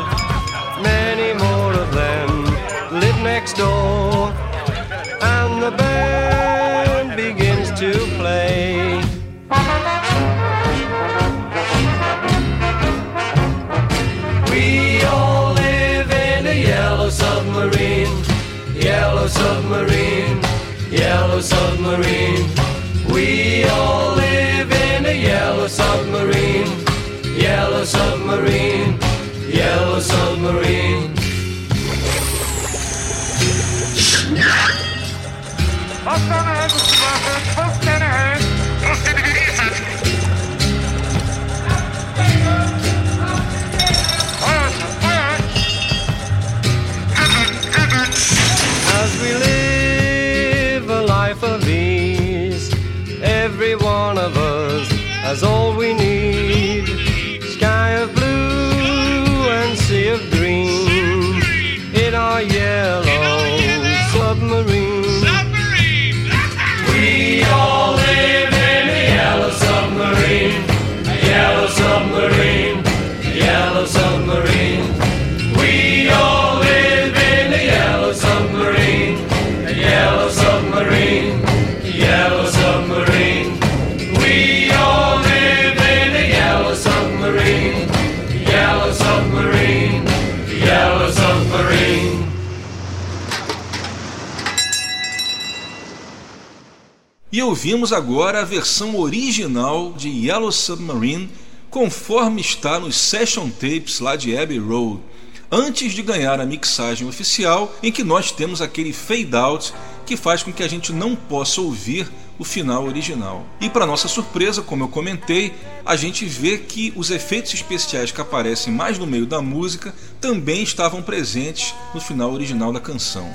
Submarine. We all live in a yellow submarine, yellow submarine, yellow submarine. As submarine, a yellow submarine. E ouvimos agora a versão original de Yellow Submarine, conforme está nos session tapes lá de Abbey Road, antes de ganhar a mixagem oficial, em que nós temos aquele fade out que faz com que a gente não possa ouvir o final original. E para nossa surpresa, como eu comentei, a gente vê que os efeitos especiais que aparecem mais no meio da música também estavam presentes no final original da canção.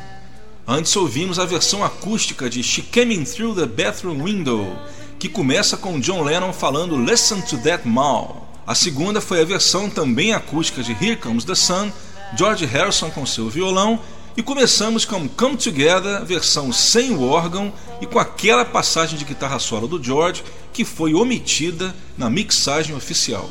Antes ouvimos a versão acústica de She Came In Through the Bathroom Window, que começa com John Lennon falando Listen to That Mal. A segunda foi a versão também acústica de Here Comes the Sun, George Harrison com seu violão, e começamos com Come Together, versão sem o órgão e com aquela passagem de guitarra solo do George que foi omitida na mixagem oficial.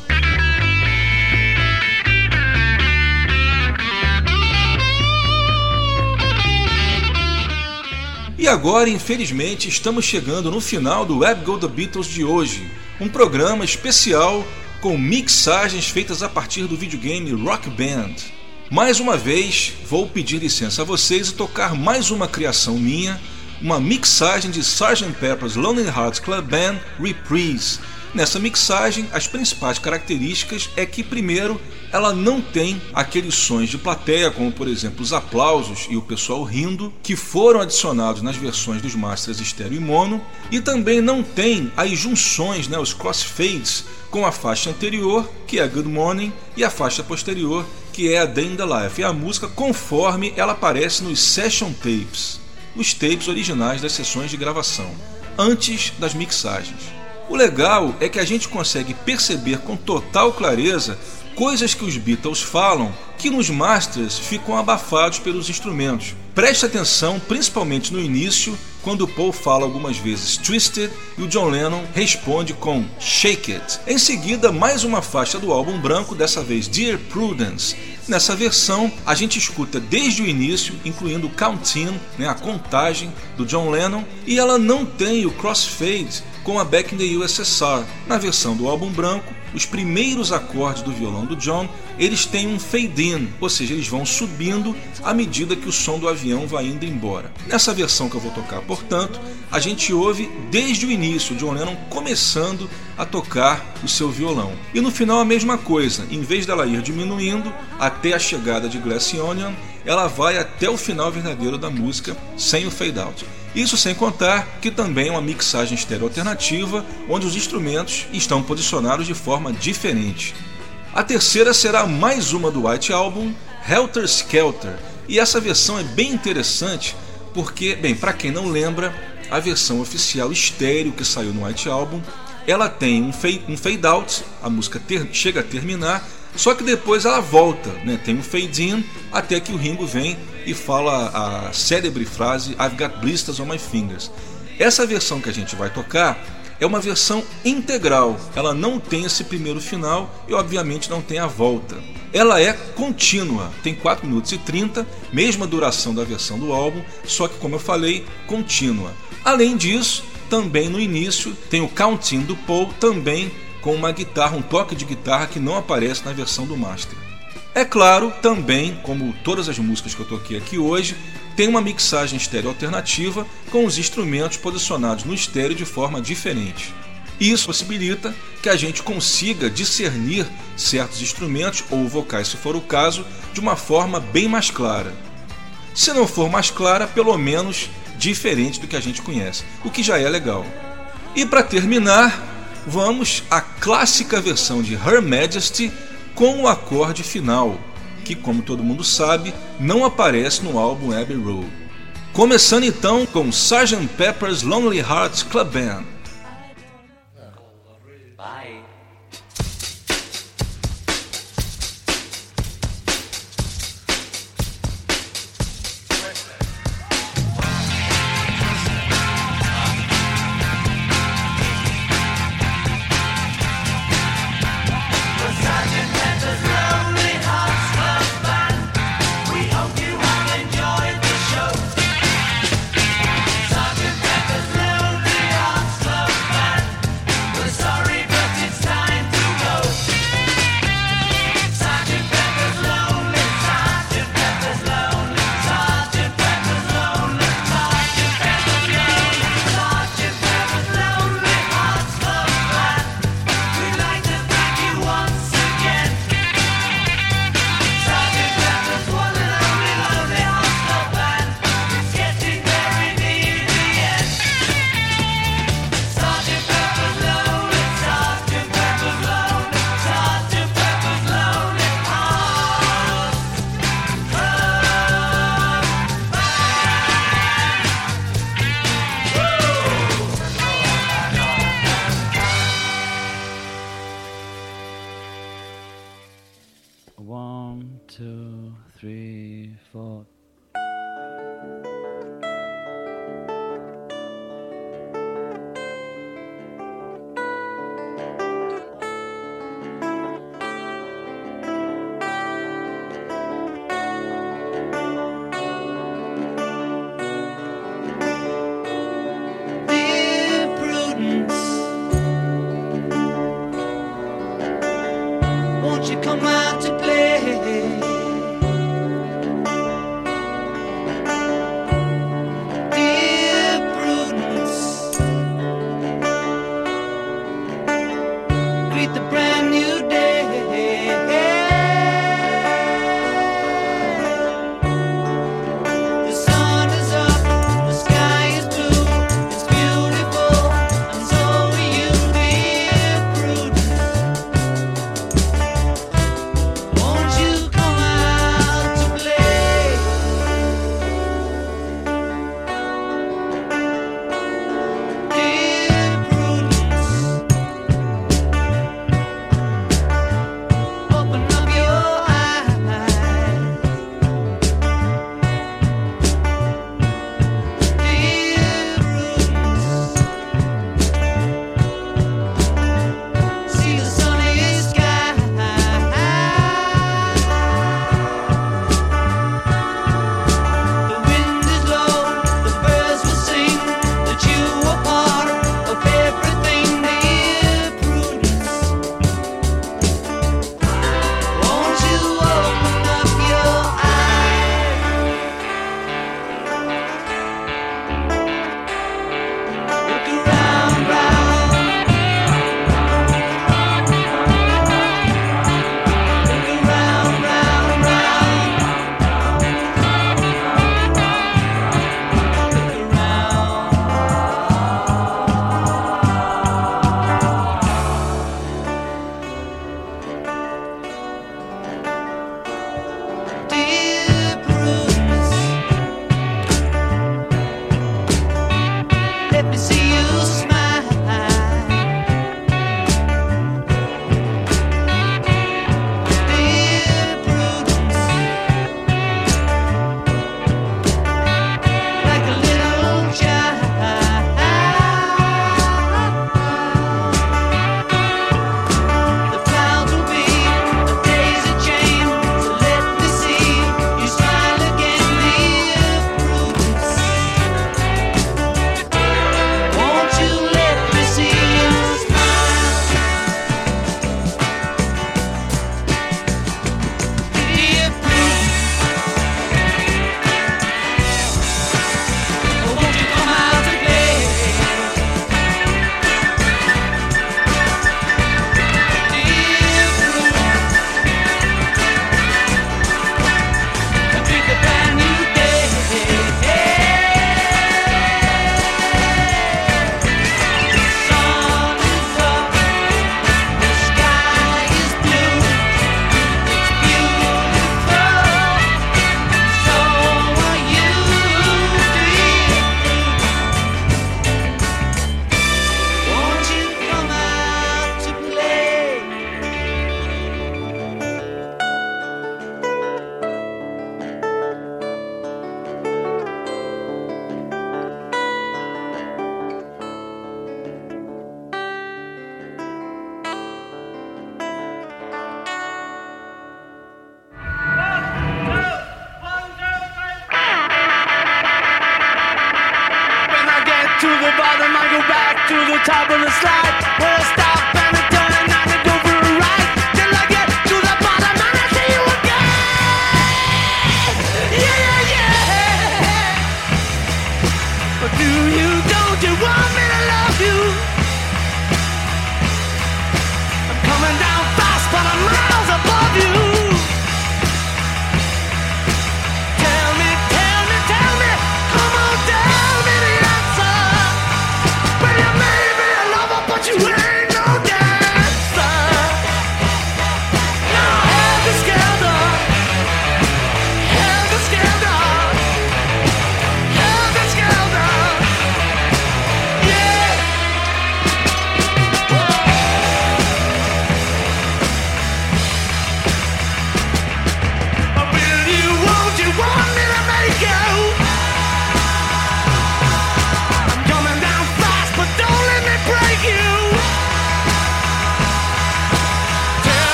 E agora, infelizmente, estamos chegando no final do Web Go The Beatles de hoje, um programa especial com mixagens feitas a partir do videogame Rock Band. Mais uma vez, vou pedir licença a vocês e tocar mais uma criação minha, uma mixagem de Sgt. Pepper's Lonely Hearts Club Band Reprise. Nessa mixagem, as principais características é que, primeiro, ela não tem aqueles sons de plateia, como por exemplo os aplausos e o pessoal rindo, que foram adicionados nas versões dos masters estéreo e mono, e também não tem as junções, né, os crossfades, com a faixa anterior, que é Good Morning, e a faixa posterior, que é a Day in the Life, e a música conforme ela aparece nos session tapes, os tapes originais das sessões de gravação, antes das mixagens. O legal é que a gente consegue perceber com total clareza coisas que os Beatles falam que nos masters ficam abafados pelos instrumentos. Preste atenção, principalmente no início, quando o Paul fala algumas vezes Twisted e o John Lennon responde com Shake It. Em seguida, mais uma faixa do álbum branco, dessa vez Dear Prudence. Nessa versão, a gente escuta desde o início, incluindo o count-in, né, a contagem do John Lennon, e ela não tem o crossfade com a Back in the USSR. Na versão do álbum branco, os primeiros acordes do violão do John, eles têm um fade-in, ou seja, eles vão subindo à medida que o som do avião vai indo embora. Nessa versão que eu vou tocar, portanto, a gente ouve desde o início John Lennon começando a tocar o seu violão. E no final a mesma coisa, em vez dela ir diminuindo até a chegada de Glass Onion, ela vai até o final verdadeiro da música sem o fade out. Isso sem contar que também é uma mixagem estéreo alternativa, onde os instrumentos estão posicionados de forma diferente. A terceira será mais uma do White Album, Helter Skelter, e essa versão é bem interessante porque, bem, para quem não lembra, a versão oficial estéreo que saiu no White Album, ela tem um fade, um fade out, a música ter, chega a terminar, só que depois ela volta, né? tem um fade in até que o Ringo vem e fala a célebre frase I've got blisters on my fingers. Essa versão que a gente vai tocar é uma versão integral, ela não tem esse primeiro final e obviamente não tem a volta. Ela é contínua, tem 4 minutos e 30, mesma duração da versão do álbum, só que como eu falei, contínua. Além disso, também no início tem o Counting do Paul, também com uma guitarra, um toque de guitarra que não aparece na versão do master. É claro, também, como todas as músicas que eu toquei aqui hoje, tem uma mixagem estéreo alternativa com os instrumentos posicionados no estéreo de forma diferente. Isso possibilita que a gente consiga discernir certos instrumentos ou vocais, se for o caso, de uma forma bem mais clara. Se não for mais clara, pelo menos diferente do que a gente conhece, o que já é legal. E para terminar, vamos à clássica versão de Her Majesty com o acorde final, que, como todo mundo sabe, não aparece no álbum Abbey Road. Começando então com Sgt. Pepper's Lonely Hearts Club Band.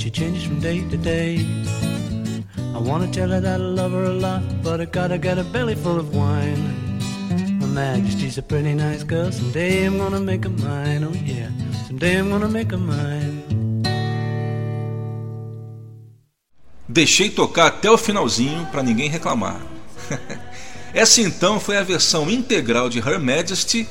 she changes from day to day. I wanna tell her that I love her a lot, but I gotta get a belly full of wine. My Majesty's a pretty nice girl, someday I'm gonna make her mine, oh yeah, someday I'm gonna make her mine. Deixei tocar até o finalzinho para ninguém reclamar. Essa então foi a versão integral de Her Majesty.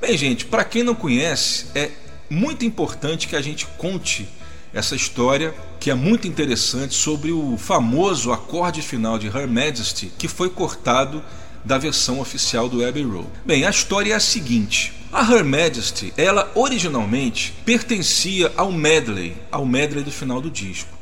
Bem, gente, para quem não conhece, é muito importante que a gente conte essa história que é muito interessante sobre o famoso acorde final de Her Majesty que foi cortado da versão oficial do Abbey Road. Bem, a história é a seguinte: a Her Majesty, ela originalmente pertencia ao medley, ao medley do final do disco.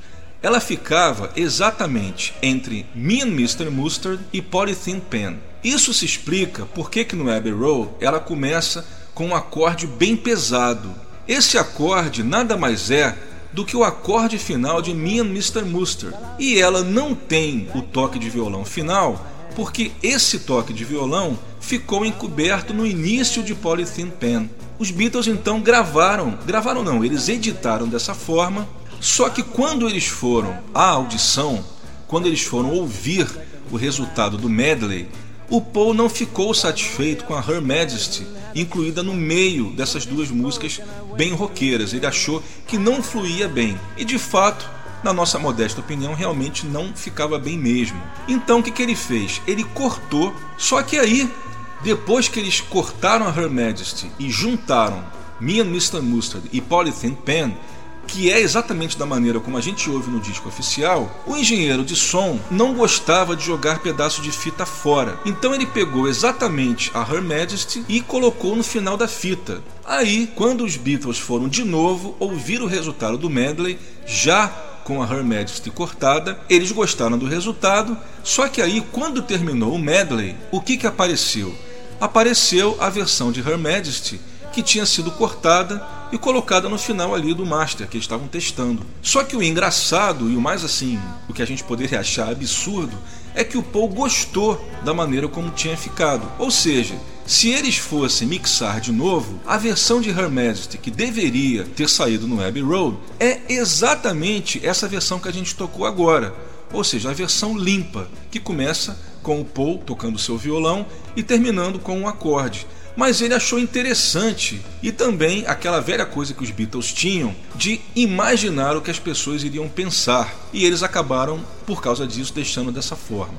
Ela ficava exatamente entre Me and Mr. Mustard e Polythene Pen. Isso se explica porque que no Abbey Road ela começa com um acorde bem pesado. Esse acorde nada mais é do que o acorde final de Me and Mr. Mustard. E ela não tem o toque de violão final porque esse toque de violão ficou encoberto no início de Polythene Pen. Os Beatles então gravaram, gravaram não, eles editaram dessa forma, só que quando eles foram à audição, quando eles foram ouvir o resultado do medley, o Paul não ficou satisfeito com a Her Majesty incluída no meio dessas duas músicas bem roqueiras. Ele achou que não fluía bem. E de fato, na nossa modesta opinião, realmente não ficava bem mesmo. Então o que, que ele fez? Ele cortou, só que aí, depois que eles cortaram a Her Majesty e juntaram Me and Mr. Mustard e Polythene Pen, que é exatamente da maneira como a gente ouve no disco oficial, o engenheiro de som não gostava de jogar pedaço de fita fora. Então ele pegou exatamente a Her Majesty e colocou no final da fita. Aí, quando os Beatles foram de novo ouvir o resultado do medley, já com a Her Majesty cortada, eles gostaram do resultado, só que aí quando terminou o medley, o que, que apareceu? Apareceu a versão de Her Majesty que tinha sido cortada e colocada no final ali do master que eles estavam testando. Só que o engraçado e o mais assim, o que a gente poderia achar absurdo, é que o Paul gostou da maneira como tinha ficado. Ou seja, se eles fossem mixar de novo, a versão de Her Majesty que deveria ter saído no Abbey Road é exatamente essa versão que a gente tocou agora. Ou seja, a versão limpa, que começa com o Paul tocando seu violão e terminando com um acorde mas ele achou interessante e também aquela velha coisa que os Beatles tinham de imaginar o que as pessoas iriam pensar, e eles acabaram, por causa disso, deixando dessa forma.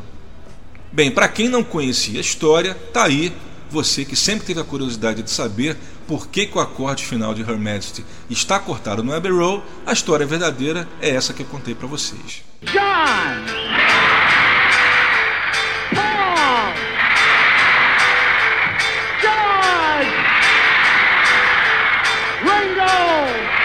Bem, para quem não conhecia a história, tá aí você que sempre teve a curiosidade de saber por que, que o acorde final de Her Majesty está cortado no Abbey Road, a história verdadeira é essa que eu contei para vocês. John! roll.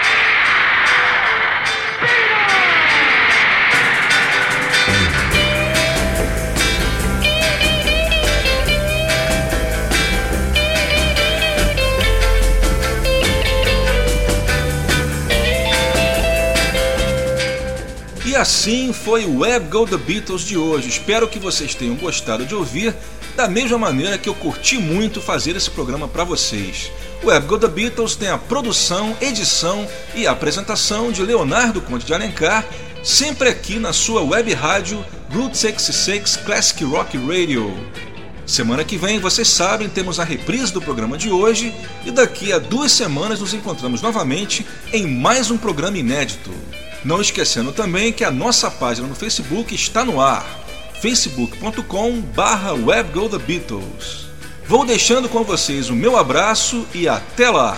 Assim foi o Web Go The Beatles de hoje. Espero que vocês tenham gostado de ouvir, da mesma maneira que eu curti muito fazer esse programa para vocês. O Web Go The Beatles tem a produção, edição e apresentação de Leonardo Conte de Alencar, sempre aqui na sua web rádio Route 66 Classic Rock Radio. Semana que vem, vocês sabem, temos a reprise do programa de hoje e daqui a duas semanas nos encontramos novamente em mais um programa inédito. Não esquecendo também que a nossa página no Facebook está no ar, facebook.com/webgothebeatles. Vou deixando com vocês o meu abraço e até lá.